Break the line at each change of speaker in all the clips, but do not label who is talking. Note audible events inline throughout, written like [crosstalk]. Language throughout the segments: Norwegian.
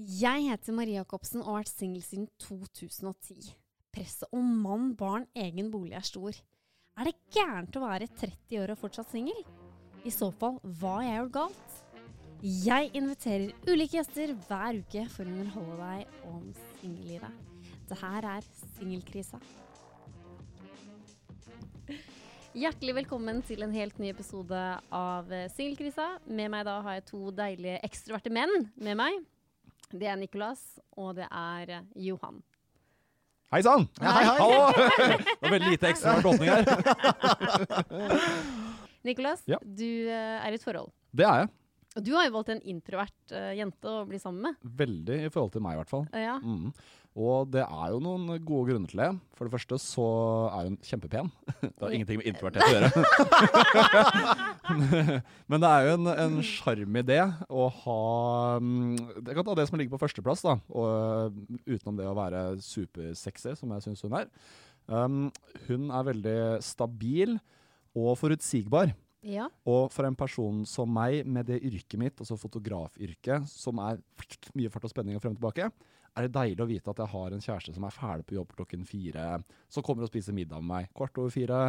Jeg heter Marie Jacobsen og har vært singel siden 2010. Presset om mann, barn, egen bolig er stor. Er det gærent å være 30 år og fortsatt singel? I så fall, hva har jeg gjort galt? Jeg inviterer ulike gjester hver uke for å underholde deg om singellivet. Det her er Singelkrisa. Hjertelig velkommen til en helt ny episode av Singelkrisa. Med meg da har jeg to deilige ekstroverte menn med meg. Det er Nicolas, og det er Johan.
Hei sann!
Ja, hei, hei.
Hallo! [laughs] Det var veldig lite ekstravert åpning her. [laughs]
Nicolas,
Ja.
du eh, er i et forhold.
Det er jeg.
Og du har jo valgt en introvert uh, jente å bli sammen med.
Veldig i forhold til meg, i hvert fall.
Ja.
Mm. Og det er jo noen gode grunner til det. For det første så er hun kjempepen. [laughs] Det har ingenting med introverthet å gjøre. [laughs] Men det er jo en, en sjarm i det å ha Jeg kan ta det som ligger på førsteplass, da. Og, utenom det å være supersexy, som jeg syns hun er. Um, hun er veldig stabil og forutsigbar.
ja.
Og for en person som meg, med det yrket mitt, altså fotografyrket, som er mye fart og spenning og frem og tilbake, er det deilig å vite at jeg har en kjæreste som er ferdig på jobb klokken fire, som kommer og spiser middag med meg kvart over fire,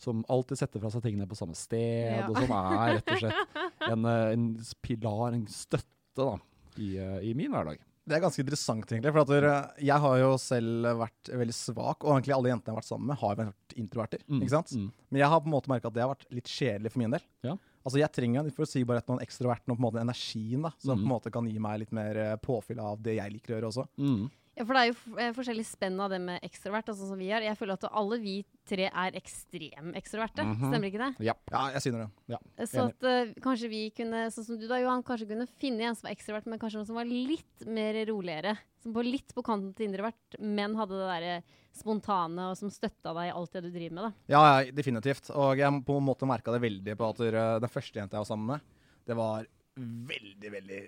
som alltid setter fra seg tingene på samme sted,
Ja.
og som er rett og slett en, eh, en pilar, en støtte da, i, eh, i min hverdag.
Det er ganske interessant, egentlig. For at jeg har jo selv vært veldig svak, og egentlig alle jentene jeg har vært sammen med, har vært introverter.
Mm,
ikke sant?
mm.
Men jeg har på en måte merka at det har vært litt kjedelig for min del.
Ja.
Altså Jeg trenger litt forutsigbarheten og ekstroverten og på en måte energien da, som
Mm.
på en måte kan gi meg litt mer eh, påfyll av det jeg liker å gjøre også.
Mm.
ja, for det er jo eh, forskjellig spenn av det med ekstrovert, altså som vi er. Jeg føler at alle vi tre er ekstrem ekstroverte.
-hmm.
Stemmer ikke det?
Ja.
Ja, jeg syner det.
Så at uh, kanskje vi kunne, sånn som du da, Johan, kanskje kunne finne en som var ekstrovert, men kanskje noen som var litt mer roligere. Som var litt på kanten til indrevert, men hadde det derre spontane, og som støtta deg i alt det du driver med, da.
Ja, ja, definitivt. Og jeg på en måte merka det veldig på at den første jenta jeg var sammen med, det var veldig, veldig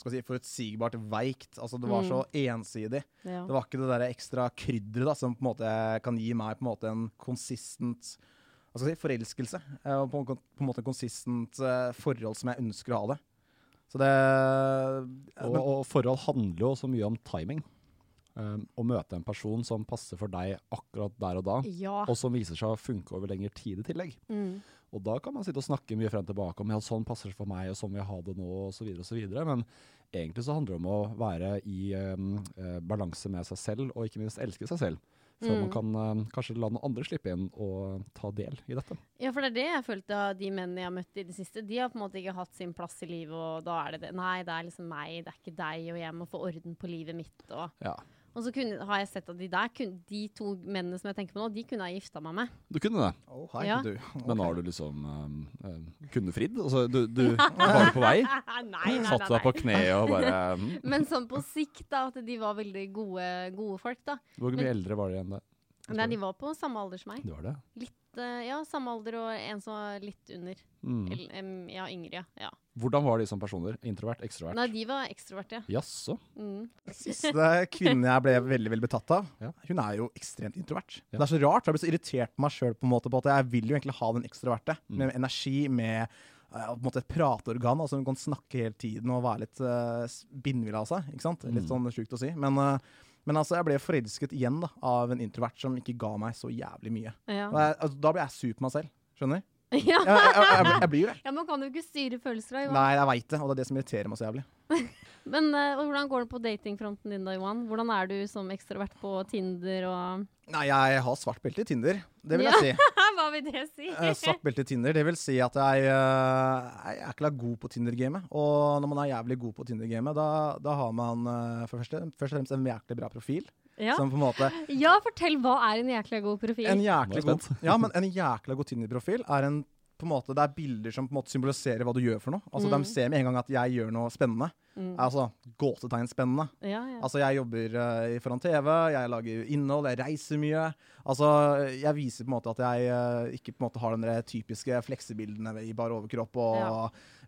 skal si, forutsigbart veikt. Altså, det var
Mm.
så ensidig.
Ja.
Det var ikke det der ekstra krydderet som på en måte kan gi meg på en måte en konsistent hva skal si, forelskelse. eh, Og på, en- på en måte en konsistent eh, forhold som jeg ønsker å ha det. Så det
Og, og forhold handler jo så mye om timing. Um, å møte en person som passer for deg akkurat der og da,
ja.
og som viser seg å funke over lengre tid i tillegg.
Mm.
Og da kan man sitte og snakke mye frem og tilbake om ja, sånn passer det for meg, og sånn vil jeg ha det nå, osv. osv. Men egentlig så handler det om å være i um, uh, balanse med seg selv, og ikke minst elske seg selv. Før
Mm.
man kan uh, kanskje la noen andre slippe inn og ta del i dette.
Ja, for det er det jeg følte av de mennene jeg har møtt i det siste. De har på en måte ikke hatt sin plass i livet, og da er det det. Nei, det er liksom meg, det er ikke deg, og jeg må få orden på livet mitt. Og,
Ja.
Og så kunne, har jeg sett at de der, kun, de to mennene som jeg tenker på nå, de kunne ha gifta meg med.
Du kunne det,
Å, hei,
Ja.
du.
men har du liksom um, um, Kunne fridd? Altså, du, du [laughs] var du på vei?
nei, nei, nei,
Satte deg på kne og bare um. [laughs]
Men sånn på sikt, da, at de var veldig gode, gode folk, da.
Hvor mye eldre var de enn deg?
Nei, de var på samme alder som meg.
Det var det?
Litt, uh, ja, samme alder og en som var litt under.
Mm.
Eller, ja, yngre, ja. ja.
Hvordan var de som personer? Introvert? Ekstrovert?
Nei, de var ekstroverte.
Jaså?
Mm.
Siste kvinnen jeg ble veldig veldig betatt av,
Ja.
hun er jo ekstremt introvert.
Ja.
Det er så rart, for jeg blir så irritert på meg sjøl på, en måte på at jeg vil jo egentlig ha den ekstroverte.
Mm.
Med energi, med uh, på en måte et prateorgan, altså hun kan snakke hele tiden og være litt uh, bindvill av seg. ikke sant? Litt
Mm.
sånn sjukt å si. Men, uh, men altså, jeg ble forelsket igjen da, av en introvert som ikke ga meg så jævlig mye.
Ja.
Jeg, altså, da ble jeg sur på meg selv. Skjønner?
Ja.
Jeg, jeg, jeg, jeg, blir jo det.
ja, man kan jo ikke styre følelser, da, Johan.
Nei, jeg veit det, og det er det som irriterer meg så jævlig. [laughs]
Men uh, hvordan går det på datingfronten din da, Johan? Hvordan er du som ekstrovert på Tinder og
Nei, jeg har svart belte i Tinder. Det vil jeg si. [laughs]
Hva vil det si?
Eh, svart belte i Tinder. Det vil si at jeg, eh, jeg er ikke god på Tinder-gamet. Og når man er jævlig god på Tinder-gamet, da, da har man for første, først og fremst en jæklig bra profil.
Ja.
Som på en måte
ja, fortell hva er en jækla god profil?
En
jeg
god, ja, men en jækla god Tinder-profil er en på en måte, det er bilder som på en måte symboliserer hva du gjør for noe. Altså
Mm.
De ser med en gang at jeg gjør noe spennende. Altså gåtetegn spennende.
Ja, ja.
Altså, jeg jobber uh, foran TV, jeg lager innhold, jeg reiser mye. Altså, jeg viser på en måte at jeg uh, ikke på en måte har den typiske fleksebildene i bar overkropp og
Ja.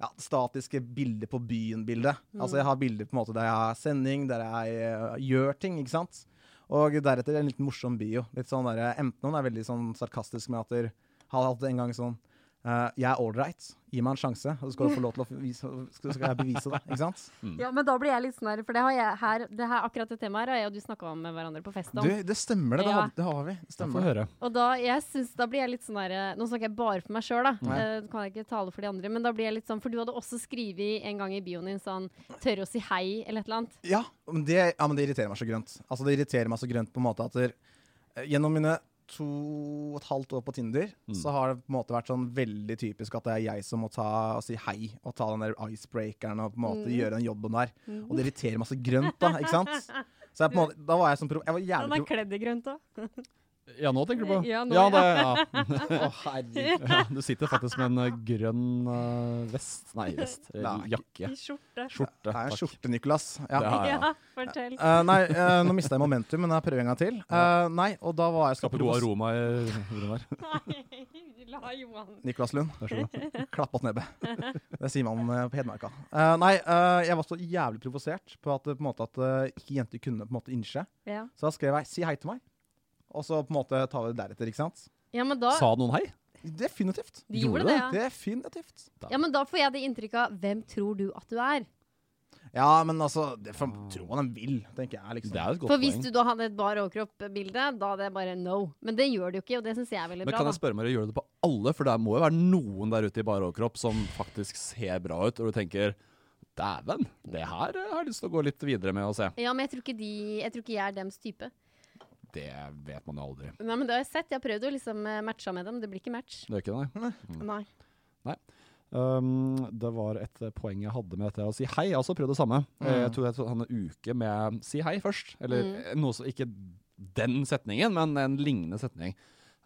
ja, statiske bilder på byen-bildet. Altså, jeg har bilder på en måte der jeg har sending, der jeg uh, gjør ting, ikke sant? Og deretter en liten morsom bio. Litt sånn der, Enten noen er veldig sånn sarkastisk med at der har alltid en gang sånn eh, Jeg er ålreit, gi meg en sjanse, og så skal du få lov til å vise, skal, jeg bevise det. Ikke sant? [laughs]
Ja, men da blir jeg litt sånn her, for det har jeg her, det her akkurat det temaet her har jeg og du snakka om med hverandre på fest om.
Du, det stemmer det. Det, har, det har vi. Stemmer.
høre.
Og da, jeg synes, da blir jeg litt sånn her, Nå snakker jeg bare for meg sjøl, da.
Nei.
Eh, kan jeg ikke tale for de andre. Men da blir jeg litt sånn For du hadde også skrevet en gang i bioen din sånn Tørre å si hei, eller et eller annet.
Ja, men det, ja, men det irriterer meg så grønt. Altså, det irriterer meg så grønt på en måte at der, eh, gjennom mine to og et halvt år på Tinder, så har det på en måte vært sånn veldig typisk at det er jeg som må ta og si hei, og ta den der icebreakeren og på en måte gjøre den jobben der. Og det irriterer masse grønt, da, ikke sant? [laughs] Så jeg på en måte, da var jeg som pro... Jeg var jævlig
Han
er
kledd i grønt òg. [laughs]
Ja, nå tenker du på?
Ja, nå,
ja, det, ja. [laughs]
Å, herregud.
ja. Du sitter faktisk med en eh, grønn eh, vest Nei, vest. eh,
Nei.
jakke.
I skjorte.
Skjorte.
Det er en
takk.
skjorte, Nicolas. Ja.
Ja, ja.
Ja, fortell.
Eh, nei, eh, nå mista jeg momentum, men jeg prøver en gang til. Eh, nei, og da var jeg
Skaper god aroma i rommet her. [laughs]
La Johan
Nicolas Lund.
Vær så god.
Klapp på nebbet. Det sier man eh, på Hedmarka. Eh, nei, eh, jeg var så jævlig provosert på at, eh, på en måte, at eh, ikke jenter kunne på en måte innse.
Ja.
Så da skrev jeg 'si hei til meg', og så på en måte ta det deretter. ikke sant?
ja, men da
Sa noen hei?
Definitivt.
De
Gjorde
gjorde det, ja.
Definitivt.
Ja, men da får jeg det inntrykk av Hvem tror du at du er?
Ja, men altså det får tro hva de vil, tenker jeg. liksom.
Det er et godt
For hvis
poeng.
du da hadde et bar overkropp-bilde, da hadde jeg bare no. Men det gjør det jo ikke, og det syns jeg er veldig
Men
bra.
kan jeg spørre meg, gjør du det på alle? For det må jo være noen der ute i bar overkropp som faktisk ser bra ut, og du tenker Dæven, det her eh, har jeg lyst til å gå litt videre med og se.
Ja, men jeg tror ikke, de, jeg, tror ikke jeg er dems type.
Det vet man jo aldri.
Nei, men det har jeg sett. Jeg har prøvd å liksom eh, matche med dem. Det blir ikke match.
Det er ikke det?
Nei.
Nei Um, det var et eh, poeng jeg hadde med dette å si hei. Jeg har også prøvd det samme. Mm. Jeg tror jeg tok en uke med si hei først. Eller
Mm.
eh, noe som Ikke den setningen, men en lignende setning.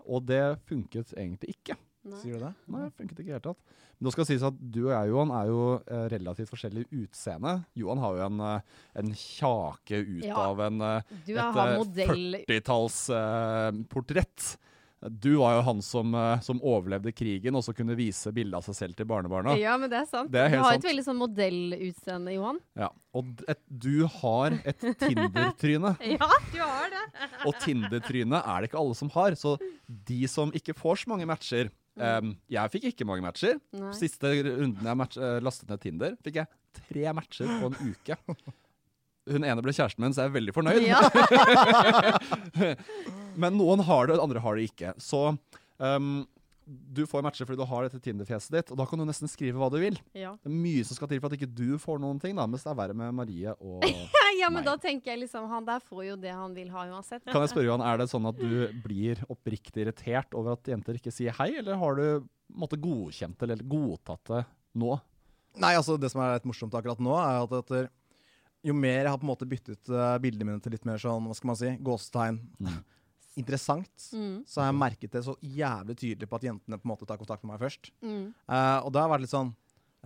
Og det funket egentlig ikke.
Nei.
Sier du det?
Nei, det funket ikke i det hele tatt. Men nå skal det sies at du og jeg, Johan, er jo eh, relativt forskjellig utseende. Johan har jo en, eh, en kjake ut
Ja.
av en, eh, et
har
eh,
modell
40-tallsportrett. du var jo han som, som overlevde krigen, og så kunne vise bilde av seg selv til barnebarna.
Ja, men det er sant.
Det er helt
du har
sant.
et veldig sånn modellutseende, Johan.
Ja, og et, du har et Tinder-tryne. [laughs]
Ja, du har det.
Og Tinder-tryne er det ikke alle som har. Så de som ikke får så mange matcher em, Jeg fikk ikke mange matcher.
Nei.
Siste runden jeg match, uh, lastet ned Tinder, fikk jeg tre matcher på en uke. [laughs] Hun ene ble kjæresten min, så jeg er veldig fornøyd.
Ja. [laughs]
Men noen har det, andre har det ikke. Så em, du får matcher fordi du har dette Tinder-fjeset ditt, og da kan du nesten skrive hva du vil.
Ja.
Det er mye som skal til for at ikke du får noen ting, da, mens det er verre med Marie og [laughs]
ja, men
meg.
da tenker jeg liksom Han der får jo det han vil ha uansett.
Kan jeg spørre, Johan, Er det sånn at du blir oppriktig irritert over at jenter ikke sier hei, eller har du måtte, godkjent det, eller godtatt det nå?
Nei, altså det som er litt morsomt akkurat nå, er at etter, jo mer jeg har på en måte byttet uh, bildene mine til litt mer sånn, hva skal man si, gåsetegn, interessant,
Mm.
så har jeg merket det så jævlig tydelig på at jentene på en måte tar kontakt med meg først.
Mm.
Uh, og det har vært litt sånn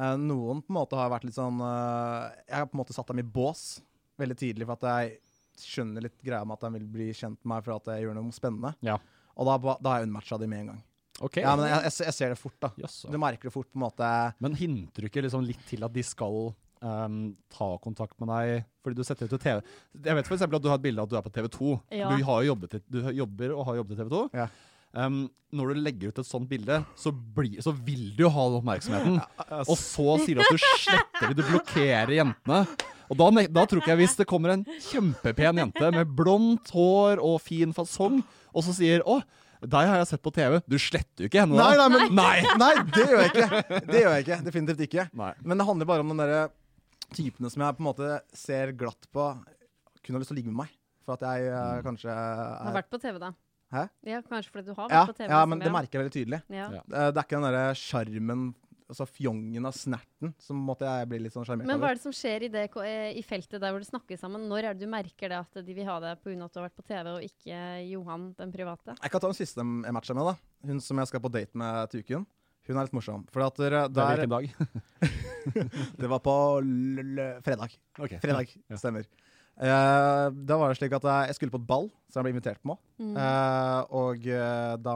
uh, Noen på en måte har vært litt sånn uh, Jeg har på en måte satt dem i bås veldig tidlig, for at jeg skjønner litt greia med at de vil bli kjent med meg for at jeg gjør noe spennende.
Ja.
Og da, da har jeg unmatcha dem med en gang.
Okay.
Ja, men jeg, jeg, jeg ser det fort, da.
Jaså.
Du merker det fort på en måte.
Men hinter du ikke liksom litt til at de skal ehm, ta kontakt med deg fordi du setter ut til TV? Jeg vet f.eks. at du har et bilde av at du er på TV 2.
Ja.
Du, har jobbet, du jobber og har jobbet i TV 2.
Ja.
Um, når du legger ut et sånt bilde, så, bli, så vil du jo ha oppmerksomheten. Og så sier du at du sletter det, du blokkerer jentene. Og da, da tror ikke jeg hvis det kommer en kjempepen jente med blondt hår og fin fasong, og så sier 'Å, deg har jeg sett på TV'. Du sletter jo ikke henne
Nei, nei, men,
Nei.
nei, det gjør jeg ikke. Det gjør jeg ikke. Definitivt ikke.
Nei.
Men det handler bare om den derre typene som jeg på en måte ser glatt på, kunne ha lyst til å ligge med meg. For at jeg eh, kanskje
Har
er
vært på TV, da.
Hæ?
Ja, kanskje fordi du har
ja,
vært på TV.
ja,
liksom,
men det merker jeg veldig tydelig.
Ja.
Ja.
Det er det er ikke den derre sjarmen, altså fjongen av snerten, som måtte jeg bli litt sånn sjarmert
Men hva
over.
er det som skjer i, det, ko- eh, i feltet der hvor du snakker sammen? Når er det du merker det at de vil ha deg pga. at du har vært på TV, og ikke Johan, den private?
Jeg kan ta den siste jeg matcha med. da Hun som jeg skal på date med til uken. Hun er litt morsom. For at dere-
Det er
der,
hvilken dag? [laughs]
det var på l l fredag.
Okay.
Fredag,
Ja.
stemmer. Uh, da var det slik at jeg, skulle på et ball, som jeg ble invitert på. Eh, og eh, da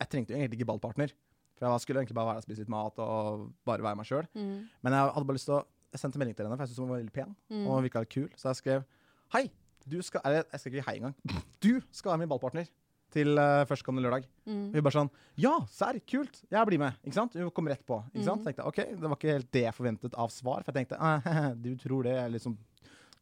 Jeg trengte jo egentlig ikke ballpartner. For jeg skulle egentlig bare være og spise litt mat og bare være meg sjøl.
Mm.
Men jeg hadde bare lyst til å Jeg sendte melding til henne, for jeg syntes hun var veldig pen. Og virka litt kul. Så jeg skrev Hei, du skal Eller jeg skrev ikke hei engang. Du skal være min ballpartner til uh, førstkommende lørdag.
Mm.
Og hun bare sånn Ja, serr, kult. Jeg blir med. Ikke sant? Hun kom rett på. Ikke
Mm.
Tenkte OK, det var ikke helt det jeg forventet av svar. For jeg tenkte «Ah, [laughs] du tror det er sånn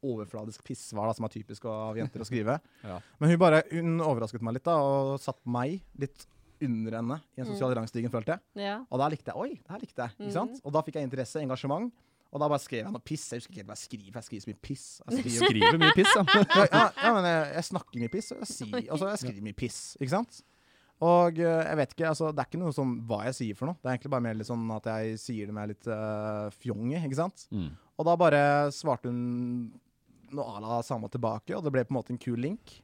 overfladisk pissvar da, som er typisk av jenter å skrive. [laughs]
Ja.
Men hun bare, hun overrasket meg litt da, og satte meg litt under henne i en sosial rangstigen, følte jeg.
Ja.
Og da likte jeg Oi, det her likte jeg. Ikke sant? Og da fikk jeg interesse, engasjement. Og da bare skrev jeg noe piss. Jeg husker ikke helt hva jeg skriver. Jeg skriver så mye piss. Jeg skriver, [laughs]
Skriver mye piss, [laughs] ja.
ja, ja, men jeg, jeg snakker mye piss, og jeg, sier, og så jeg skriver mye piss. Ikke sant? Og eh, jeg vet ikke, altså, det er ikke noe sånn hva jeg sier for noe. Det er egentlig bare mer litt sånn at jeg sier det med litt uh, fjong i, ikke sant?
Mm.
Og da bare svarte hun noe à la samme tilbake, og det ble på en måte en kul link.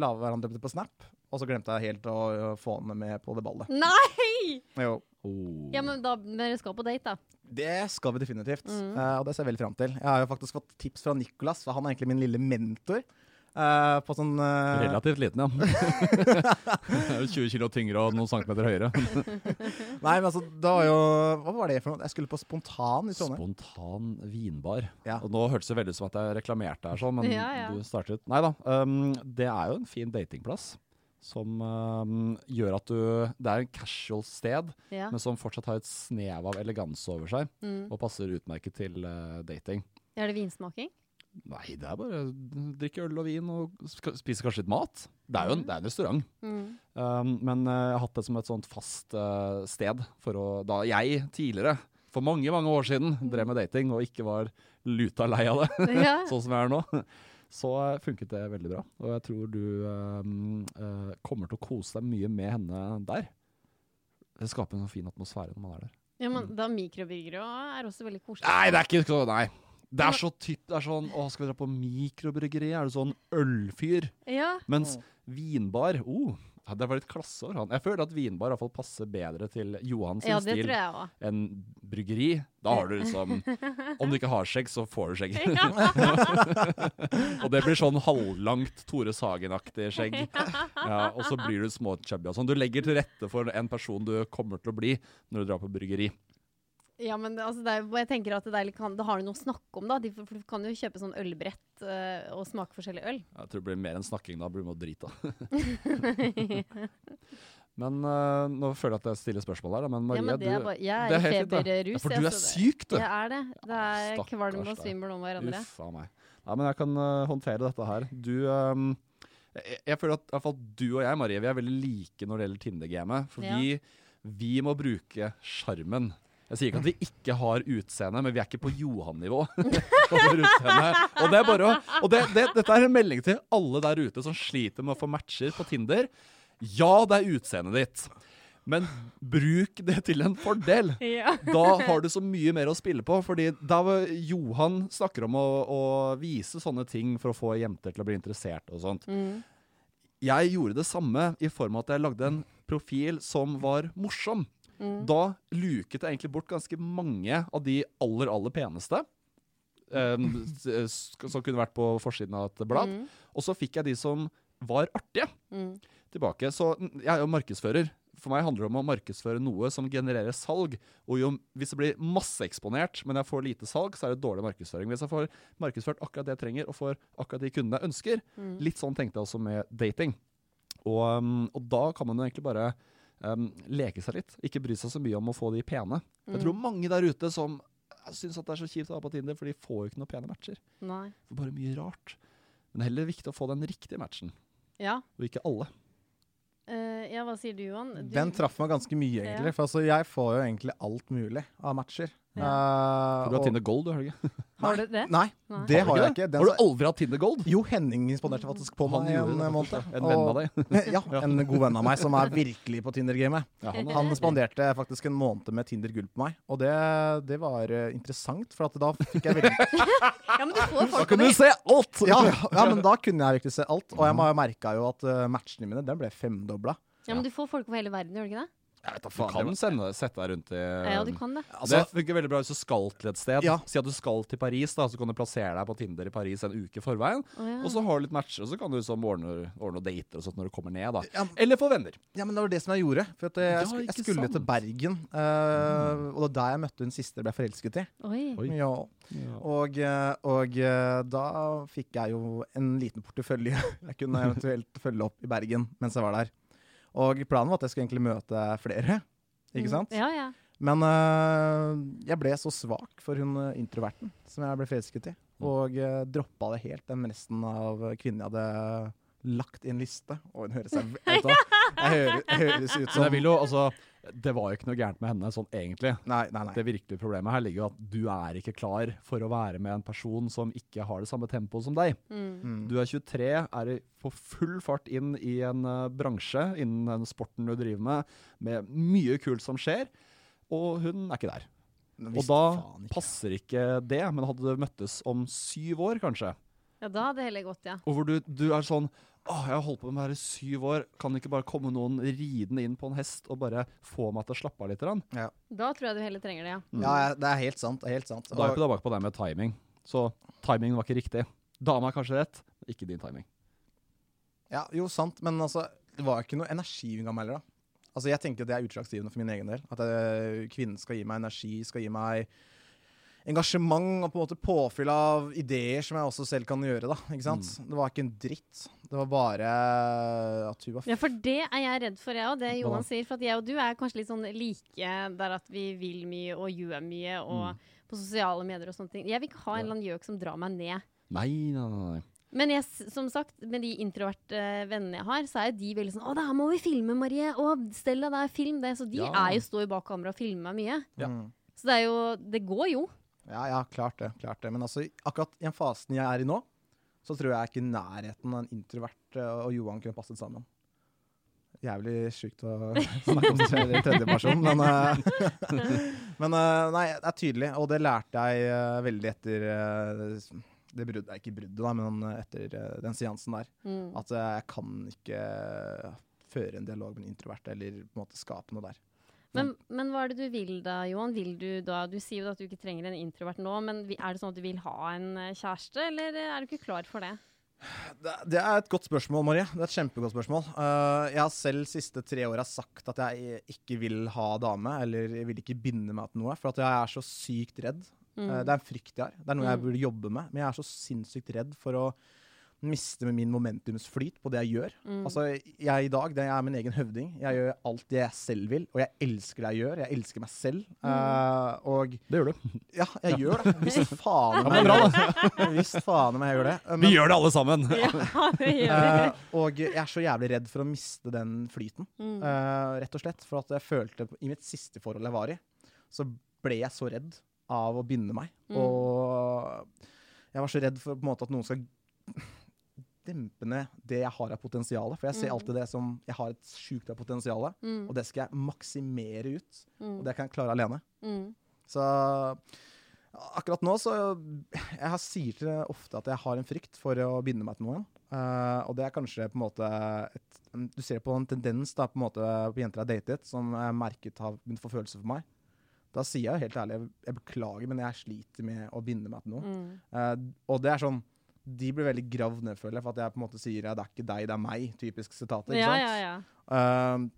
La hverandre på Snap, og så glemte jeg helt å få henne med på det ballet.
Nei!
Jo.
Oh.
Ja, men da dere skal på date, da.
Det skal vi definitivt, eh, og det ser jeg veldig fram til. Jeg har jo faktisk fått tips fra Nicolas, for han er egentlig min lille mentor. Uh, på sånn uh...
Relativt liten, ja. Jeg er jo 20 kilo tyngre og noen centimeter høyere. [laughs]
Nei, men altså, det var jo Hva var det for noe? Jeg skulle på Spontan i Trondheim.
Spontan vinbar.
Ja.
Og nå hørtes det veldig ut som at jeg reklamerte her, sånn, men
Ja, ja.
du startet Nei da. Um, det er jo en fin datingplass. Som um, gjør at du Det er en casual sted,
Ja.
men som fortsatt har et snev av eleganse over seg.
Mm.
Og passer utmerket til uh, dating.
Er det vinsmaking?
Nei, det er bare drikke øl og vin og spise kanskje litt mat. Det er jo en, det er en restaurant.
Mm.
Um, men eh, jeg har hatt det som et sånt fast uh, sted for å Da jeg tidligere, for mange, mange år siden, drev med dating og ikke var luta lei av det,
Ja. [laughs]
sånn som jeg er nå, så funket det veldig bra. Og jeg tror du eh, kommer til å kose deg mye med henne der. Det skaper en sånn fin atmosfære når man er der.
ja, men da mikrobryggere er også veldig koselig.
Nei, det er ikke så Nei. Det er så typ, det er sånn Å, skal vi dra på mikrobryggeri? Er du sånn ølfyr?
Ja.
Mens vinbar oh, ja, Det var litt klasse over han. Jeg føler at vinbar i hvert fall passer bedre til Johan sin
ja,
stil enn bryggeri. Da har du liksom Om du ikke har skjegg, så får du skjegg. [laughs] og det blir sånn halvlangt Tore Sagen-aktig skjegg. Ja, og så blir du småchubby og sånn. Du legger til rette for en person du kommer til å bli når du drar på bryggeri.
Ja, men det- altså, det er, jeg tenker at det, kan, da har du noe å snakke om, da. De, for du kan jo kjøpe sånn ølbrett eh, og smake forskjellig øl.
Jeg tror det blir mer enn snakking da. blir med og drite Men eh, nå føler jeg at jeg stiller spørsmål her, da. Men Marie,
ja, men det er bare, jeg
det
er
er det.
feberrus.
Ja, for du er syk, du.
Jeg er det. Det er
Stakkars
kvalm og svimmel om hverandre.
Uff a meg. Ja, men jeg kan eh, håndtere dette her. Du ehm, jeg, jeg føler at i hvert fall du og jeg, Marie, vi er veldig like når det gjelder Tinder-gamet. For
Ja.
vi, vi må bruke sjarmen. Jeg sier ikke at vi ikke har utseende, men vi er ikke på Johan-nivå. [laughs] og det er bare å, og det, det, dette er en melding til alle der ute som sliter med å få matcher på Tinder. Ja, det er utseendet ditt, men bruk det til en fordel. [laughs]
Ja.
Da har du så mye mer å spille på. Fordi da Johan snakker om å, å vise sånne ting for å få jenter til å bli interessert og sånt.
Mm.
Jeg gjorde det samme i form av at jeg lagde en profil som var morsom.
Mm.
Da luket jeg egentlig bort ganske mange av de aller, aller peneste. s- som kunne vært på forsiden av et blad.
Mm.
Og så fikk jeg de som var artige
Mm.
tilbake. Så jeg er jo markedsfører. For meg handler det om å markedsføre noe som genererer salg. Og jo, hvis det blir masseeksponert, men jeg får lite salg, så er det dårlig markedsføring. Hvis jeg får markedsført akkurat det jeg trenger, og får akkurat de kundene jeg ønsker,
Mm.
litt sånn tenkte jeg også med dating. Og, um, og da kan man jo egentlig bare um, leke seg litt. Ikke bry seg så mye om å få de pene. Jeg tror mange der ute som syns at det er så kjipt å være på Tinder, for de får jo ikke noen pene matcher.
Nei.
Det er bare mye rart. Men heller viktig å få den riktige matchen,
Ja.
og ikke alle.
Uh, ja, hva sier du, Johan? Du,
Den traff meg ganske mye, egentlig.
Ja.
For altså, jeg får jo egentlig alt mulig av matcher. Eh,
For du har
og-
Tinder Gold, du ikke? [laughs]
har du det?
Nei,
Nei.
det
Har
har jeg
ikke.
Den
Har du aldri hatt Tinder Gold?
Jo, Henning imponerte faktisk på meg en måned.
En venn av deg. [laughs]
Ja, en god venn av meg som er virkelig på Tinder-gamet.
Ja, han
Han spanderte faktisk en måned med Tinder Gull på meg, og det, det var eh, interessant, for at da fikk jeg veldig [laughs]
Ja, men du får folk
Da
kunne
du se alt!
ja, ja, men da kunne jeg virkelig se alt, og jeg merka jo at eh, matchene mine den ble femdobla.
Ja, men du får folk over hele verden, gjør du ikke det?
Jeg vet da
Du kan
det
sende, sette deg rundt i
Ja, du kan det.
det funker veldig bra hvis du skal til et sted.
Ja.
Si at du skal til Paris, da, så kan du plassere deg på Tinder i Paris en uke i forveien.
Oh, ja.
Og så har du litt matcher, og så kan du liksom ordne, ordne dater og sånt når du kommer ned. da
Ja,
Eller få venner.
Ja, men det var det som jeg gjorde. For at jeg,
Ja,
jeg
skulle
skulle til
sant?
Bergen, eh, og det var der jeg møtte hun siste jeg ble forelsket i.
Oi.
Oi.
Ja. Og, eh, og eh, da fikk jeg jo en liten portefølje [laughs] jeg kunne eventuelt følge opp i Bergen mens jeg var der. Og planen var at jeg skulle egentlig møte flere, ikke sant?
Ja, ja.
Men eh, jeg ble så svak for hun eh, introverten som jeg ble forelsket i, og uh, droppa det helt den resten av kvinnen jeg hadde lagt i en liste. Og hun høres, [laughs] jeg, jeg jeg høres ut
Så
som
jeg vil jo, altså Det var jo ikke noe gærent med henne sånn egentlig.
Nei, nei, nei.
Det virkelige problemet her ligger jo at du er ikke klar for å være med en person som ikke har det samme tempoet som deg.
Mm.
Du er 23, er på full fart inn i en uh, bransje innen den sporten du driver med, med mye kult som skjer, og hun er ikke der. Og da
ikke.
passer ikke det, men hadde du møttes om syv år, kanskje,
ja, da hadde det heller gått, ja.
og hvor du, du er sånn Åh, jeg har holdt på med det her i syv år. Kan det ikke bare komme noen ridende inn på en hest og bare få meg til å slappe av litt?
Ja.
Da tror jeg du heller trenger det, ja.
Ja, det er helt sant. Helt sant.
Da er
Og-
vi tilbake på det med timing. Så timingen var ikke riktig. Dama er kanskje rett, ikke din timing.
Ja, jo, sant, men altså, det var ikke noe energi hun ga meg heller, da. Altså, jeg tenker at det er utslagsgivende for min egen del. At jeg, kvinnen skal gi meg energi, skal gi meg engasjement og på en måte påfyll av ideer som jeg også selv kan gjøre, da. Ikke sant? Det var ikke en dritt. Det var bare at hun var
Ja, for det er jeg redd for, jeg òg. Det Johan sier. For at jeg og du er kanskje litt sånn like der at vi vil mye og gjør mye, og på sosiale medier og sånne ting. Jeg vil ikke ha en eller annen gjøk som drar meg ned.
Nei, nei, nei. nei.
Men jeg, som sagt, med de introverte eh, vennene jeg har, så er de veldig sånn 'Å, det her må vi filme, Marie!' 'Å, Stella, det er film, det.' Så de
Ja.
er jo står bak kamera og filmer meg mye.
Ja.
Mm.
Så det er jo Det går jo.
Ja, ja, klart det. klart det. Men altså, akkurat i den fasen jeg er i nå, så tror jeg ikke nærheten av en introvert eh, og Johan kunne passet sammen. Jævlig sjukt å [laughs] snakke om seg selv i tredjeperson, men eh, [laughs] Men eh, nei, det er tydelig, og det lærte jeg veldig etter det bruddet, ikke bruddet, da, men etter den seansen der.
Mm.
At jeg kan ikke føre en dialog med en introvert, eller på en måte skape noe der.
Men, men hva er det du vil da, Johan? Vil du da Du sier jo at du ikke trenger en introvert nå, men er det sånn at du vil ha en eh, kjæreste, eller er du ikke klar for det?
Det, det er et godt spørsmål, Marie. Det er et kjempegodt spørsmål. Eh, jeg har selv siste tre åra sagt at jeg ikke vil ha dame, eller jeg vil ikke binde meg til noe, for jeg er så sykt redd.
Mm.
Eh, det er en frykt jeg har. Det er noe jeg
Mm.
burde jobbe med, men jeg er så sinnssykt redd for å miste med min momentumsflyt på det jeg gjør.
Mm.
Altså, jeg i dag, det, jeg er min egen høvding. Jeg gjør alt det jeg selv vil, og jeg elsker det jeg gjør. Jeg elsker meg selv.
Mm.
Uh, og
Det gjør du.
ja, jeg gjør det. Visst faen om [laughs] jeg gjør det. Visst faen om jeg gjør det. Men-
Vi gjør det alle sammen!
Ja, det gjør det.
Eh, og jeg er så jævlig redd for å miste den flyten, eh, rett og slett. For at jeg følte I mitt siste forhold jeg var i, så ble jeg så redd av å binde meg.
Mm.
Og jeg var så redd for på en måte at noen skal dempe ned det jeg har av potensial. For jeg ser
Mm.
alltid det som Jeg har et sjukt av potensial,
Mm.
og det skal jeg maksimere ut.
Mm.
Og det kan jeg klare alene.
Mm.
Så akkurat nå så Jeg sier til ofte at jeg har en frykt for å binde meg til noen. Uh, og det er kanskje på en måte et, Du ser på en tendens da, på en måte på jenter jeg har datet, som jeg merket har begynt å få følelser for meg. Da sier jeg helt ærlig jeg, jeg beklager, men jeg sliter med å binde meg til noe.
Mm.
Eh, og det er sånn De blir veldig gravd ned, føler jeg, for at jeg på en måte sier ja, det er ikke deg, det er meg. Typisk sitatet. Ikke
Ja,
sant?
ja, ja.
uh,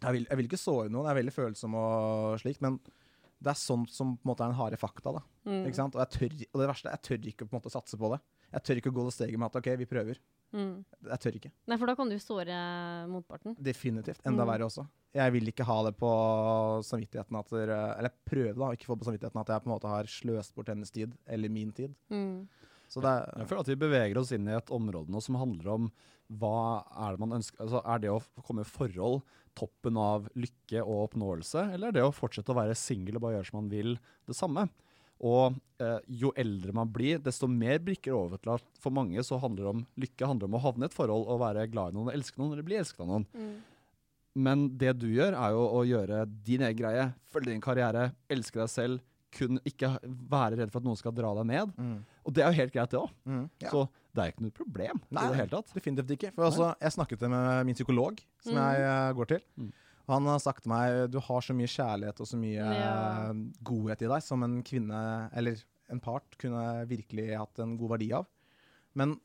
jeg, vil, jeg vil ikke såre noen, jeg er veldig følsom og slikt, men det er sånt som på en måte er den harde fakta. da.
Mm.
Ikke sant? Og, tør, og det verste, jeg tør ikke på en måte satse på det. Jeg tør ikke å gå det steget med at OK, vi prøver.
Mm.
Jeg tør ikke.
Nei, for da kan du såre motparten.
Definitivt. Enda
Mm.
verre også. Jeg vil ikke ha det på samvittigheten at dere- Eller prøve da, ikke få på samvittigheten at jeg på en måte har sløst bort hennes tid, eller min tid.
Mm.
Så det er
Jeg føler at vi beveger oss inn i et område nå som handler om hva er det man ønsker Altså Er det å komme i forhold toppen av lykke og oppnåelse, eller er det å fortsette å være singel og bare gjøre som man vil, det samme? Og eh, jo eldre man blir, desto mer brikker over til at for mange så handler det om lykke handler om å havne i et forhold og være glad i noen, og elske noen eller bli elsket av noen.
Mm.
Men det du gjør, er jo å gjøre din egen greie, følge din karriere, elske deg selv, kun ikke være redd for at noen skal dra deg ned.
mm.
Og det er jo helt greit, det òg.
Mm. Ja.
Så det er ikke noe problem
Nei,
i det hele tatt.
Definitivt ikke. For altså, jeg snakket med min psykolog, som
Mm.
jeg eh, går til.
Mm.
Han har sagt til meg du har så mye kjærlighet og så mye
Ja.
godhet i deg som en kvinne, eller en part, kunne virkelig hatt en god verdi av. Men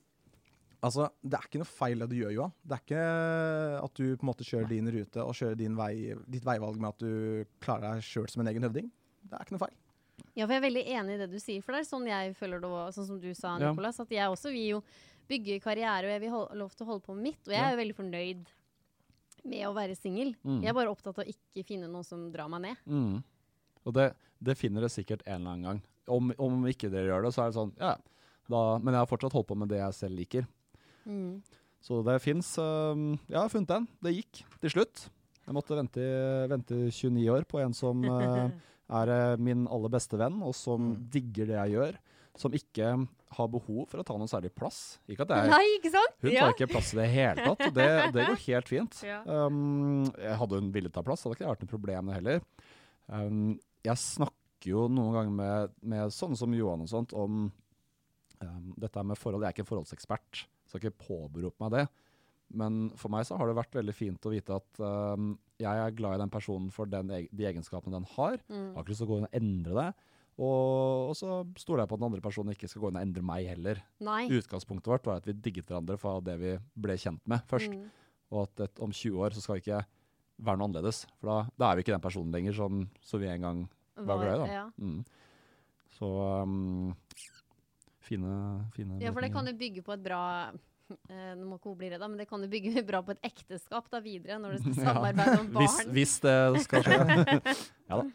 altså, det er ikke noe feil det du gjør, Johan. Det er ikke at du på en måte kjører din rute og kjører din vei, ditt veivalg med at du klarer deg sjøl som en egen høvding. Det er ikke noe feil.
Ja, for jeg er veldig enig i det du sier. For det er sånn jeg føler det òg, sånn som du sa,
Ja.
At jeg også vil jo bygge karriere, og jeg vil ha lov til å holde på med mitt. Og jeg er jo veldig fornøyd med å være singel.
Mm.
Jeg er bare opptatt av å ikke finne noen som drar meg ned.
Mm. Og det, det finner dere sikkert en eller annen gang. Om, om ikke dere gjør det, så er det sånn Ja, da, men jeg har fortsatt holdt på med det jeg selv liker.
Mm.
Så det fins Jeg har funnet den. Det gikk til slutt. Jeg måtte vente, vente 29 år på en som eh, [laughs] er eh, min aller beste venn, og som
Mm.
digger det jeg gjør. Som ikke har behov for å ta noe særlig plass. Ikke at jeg
Nei, ikke sant?
Hun tar ikke plass i det hele tatt, og det, det går [laughs] helt fint.
Ja.
Um, jeg hadde hun villet ta plass, hadde ikke det vært noe problem det heller. Um, jeg snakker jo noen ganger med, med sånne som Johan og sånt om um, dette med forhold. Jeg er ikke en forholdsekspert, skal ikke påberope meg det. Men for meg så har det vært veldig fint å vite at um, jeg er glad i den personen for den, de egenskapene den har.
Mm.
Jeg har ikke lyst til å gå inn og endre det. Og, og så stoler jeg på at den andre personen ikke skal gå inn og endre meg heller.
Nei.
Utgangspunktet vårt var at vi digget hverandre for det vi ble kjent med først.
Mm.
Og at et, om 20 år så skal vi ikke være noe annerledes. For da, da er vi ikke den personen lenger som, som vi en gang var glad i. da.
Ja.
Mm. Så um, fine, fine
ja, for det kan jo bygge på et bra [laughs] eh, Nå må ikke hun bli redd, men det kan jo bygge [laughs] bra på et ekteskap da videre, når du skal [laughs] samarbeide om barn.
hvis det skal skje. ja da.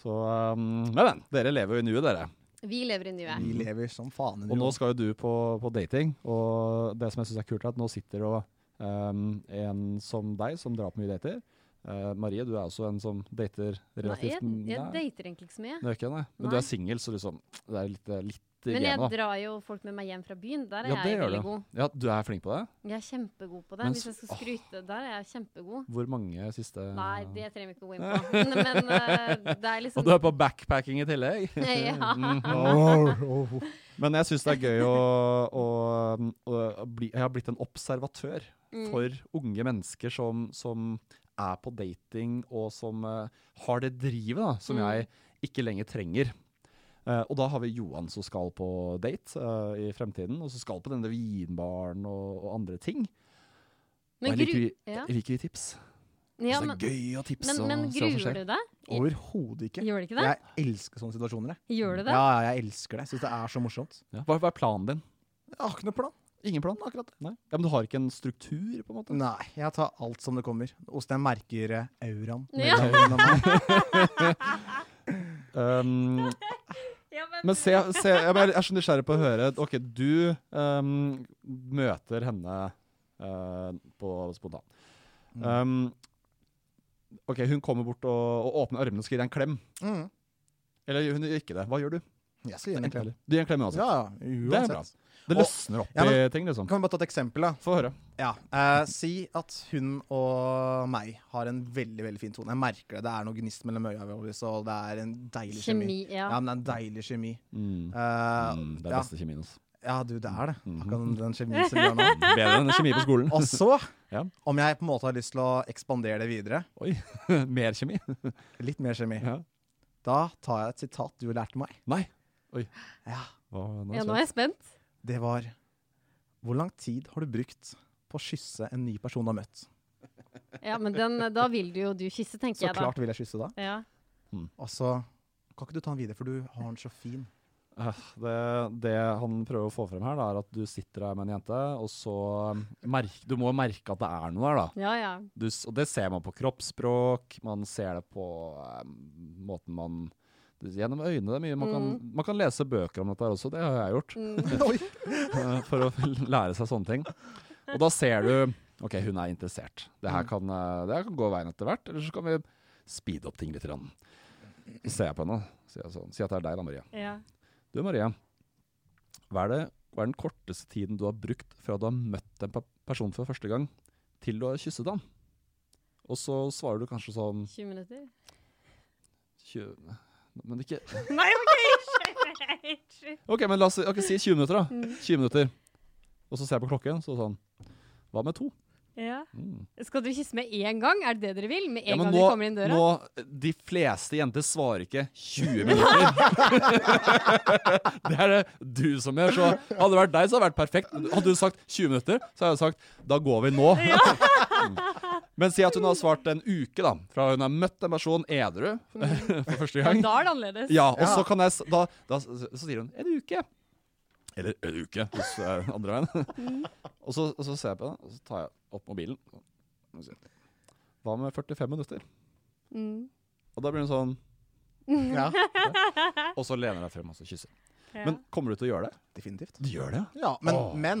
Så um, Men, men. Dere lever jo i nuet, dere.
Vi lever i nuet.
Vi lever som faen.
Og nå skal jo du på, på dating. Og det som jeg syns er kult, er at nå sitter jo um, en som deg, som drar på mye dater. Eh, Marie, du er også en som dater
Nei,
relativt
jeg, jeg
Nei,
dater egentlig ikke så mye.
det er ikke nei. Men
Nei.
du er singel, så liksom, det er litt, litt
Men jeg
genet,
drar jo folk med meg hjem fra byen. Der er
Ja,
jeg veldig god.
Ja, du er flink på det?
Jeg er kjempegod på det.
Men
Hvis jeg skal skryte, der er jeg kjempegod.
Hvor mange siste
Nei, det trenger vi ikke å gå inn på. [laughs] Men, eh, det er liksom
Og du er på backpacking i tillegg? [laughs]
Ja. [laughs]
Mhm.
Åh, åh.
Men jeg syns det er gøy å, å, å bli Jeg har blitt en observatør
Mm.
for unge mennesker som, som er på dating, og som eh, har det drivet da, som
Mm.
jeg ikke lenger trenger. Uh, og da har vi Johan som skal på date uh, i fremtiden, og som skal på denne vinbaren og, og andre ting. Og
Men,
jeg liker, jeg liker de tips.
Ja, men,
det er gøy å tipse
men, men
og se hva som
gruer du deg?
Overhodet ikke.
Gjør du ikke det?
Jeg elsker sånne situasjoner. Jeg.
Gjør du det?
Ja, jeg elsker det. Syns det er så morsomt.
Ja. Hva, hva er planen din?
Jeg har ikke noe plan.
Ingen plan? akkurat Nei. Ja, Men du har ikke en struktur, på en måte?
Nei, jeg tar alt som det kommer. Åssen jeg merker eh, auraen.
Ja. [laughs]
Um, [laughs]
Ja, men,
men se, se jeg er jeg er så nysgjerrig på å høre Ok, du um, møter henne uh, på spontan. Um, ok, hun kommer bort og, og åpner armene og skal gi deg en klem.
Mm.
Eller hun gjør ikke det. Hva gjør du?
Jeg skal gi henne en klem.
Du gir en klem uansett.
Ja,
Det er bra. Det løsner opp
Ja, men-
i ting, liksom.
Kan vi bare ta et eksempel, da?
Få høre.
Ja. Eh, si at hun og meg har en veldig veldig fin tone. Jeg merker det. Det er noe gnist mellom øya våre, og det er en deilig kjemi.
kjemi, ja.
Ja, men det er en deilig kjemi.
Mm.
Eh,
Mm, det er
ja.
beste kjemien. Altså.
ja, du, det er det.
Mhm.
Akkurat den kjemien som vi har nå.
Bedre enn kjemi på skolen.
Og så, [laughs]
Ja.
om jeg på en måte har lyst til å ekspandere det videre,
Oi, [laughs] mer kjemi. [laughs]
litt mer kjemi,
Ja.
da tar jeg et sitat du lærte meg.
Nei.
Ja,
Hva, nå
ja,
er
nå er
jeg
spent.
Det var Hvor lang tid har du brukt på å kysse en ny person du har møtt?
Ja, men den, da vil du jo du kysse, tenker
Så
jeg da.
Så klart vil jeg kysse da.
Ja.
Og så kan ikke du ta den videre, for du har den så fin.
Eh, Det, det han prøver å få frem her, da, er at du sitter her med en jente, og så merke, Du må merke at det er noe der, da.
ja, ja.
Du, og det ser man på kroppsspråk, man ser det på um, måten man Gjennom øynene. Det er mye. Man, kan, man kan lese bøker om dette her også, det har jeg gjort.
Mm. [laughs]
Eh, For å [laughs] lære seg sånne ting. Og da ser du OK, hun er interessert. Det
Mm.
her kan, eh, det her kan gå veien etter hvert. Eller så kan vi speede opp ting litt. grann. Så ser jeg på henne. Sier jeg sånn. Si at det er deg, da, Maria.
ja.
Du Maria. hva er, det, hva er den korteste tiden du har brukt fra du har møtt en person for første gang, til du har kysset ham? Og så svarer du kanskje sånn
20 minutter?
20, Men ikke [laughs]
Nei, OK! [laughs]
OK, men la oss okay, si 20 minutter, da.
Mm.
20 minutter. Og så ser jeg på klokken, så sånn Hva med to?
Ja.
Mm.
Skal dere kysse med en gang? Er det det dere vil? Med en
Ja,
gang
nå,
dere kommer inn døra?
nå, De fleste jenter svarer ikke 20 minutter. [laughs] det er det du som gjør. Så hadde det vært deg, så hadde det vært perfekt. Hadde du sagt 20 minutter, så hadde jeg sagt da går vi nå. Men si at hun har svart en uke, da. Fra hun har møtt en person edru for [laughs] første gang.
da er det annerledes.
Ja, og så kan jeg da, da Så sier hun en uke. Eller en uke hos andre veien. og, så, og så ser jeg på det, og så tar jeg opp mobilen. Og sier, Hva med 45 minutter?
Mm.
Og da blir hun sånn
Ja,
Og så lener jeg frem og så kysser.
Ja.
Men kommer du til å gjøre det?
definitivt.
Du gjør det?
Ja, men,
Åh.
men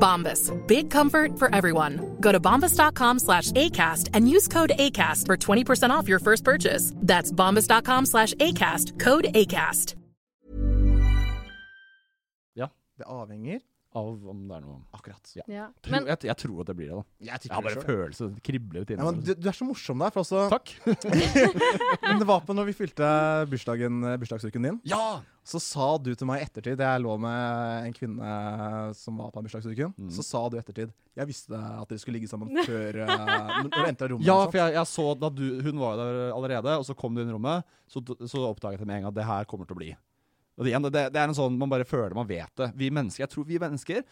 Bombas. Big comfort for everyone. Go to bombas.com slash ACAST and use code ACAST for 20% off your first purchase. That's bombas.com slash ACAST. Code ACAST. Ja.
det avhenger
Av om det er noe
akkurat.
Ja.
Ja.
Tror-
Men
jeg, jeg tror at det blir det, da.
Jeg
Jeg har bare følelse. Det kribler litt inni
men
meg.
du, du er så morsom der, for også
Takk. [laughs]
Men det var på når vi fylte bursdagen, bursdagsuken din.
Ja!
Så sa du til meg i ettertid Jeg lå med en kvinne som var på bursdagsuken.
Mm.
Så sa du i ettertid Jeg visste at dere skulle ligge sammen [laughs] før uh, Når du entra rommet.
Ja, for jeg, jeg så da du, hun var jo der allerede, og så kom du inn i rommet, så, så oppdaget jeg med en gang at det her kommer til å bli. Og det, det, det er en sånn man bare føler man vet det. Vi mennesker, jeg tror vi mennesker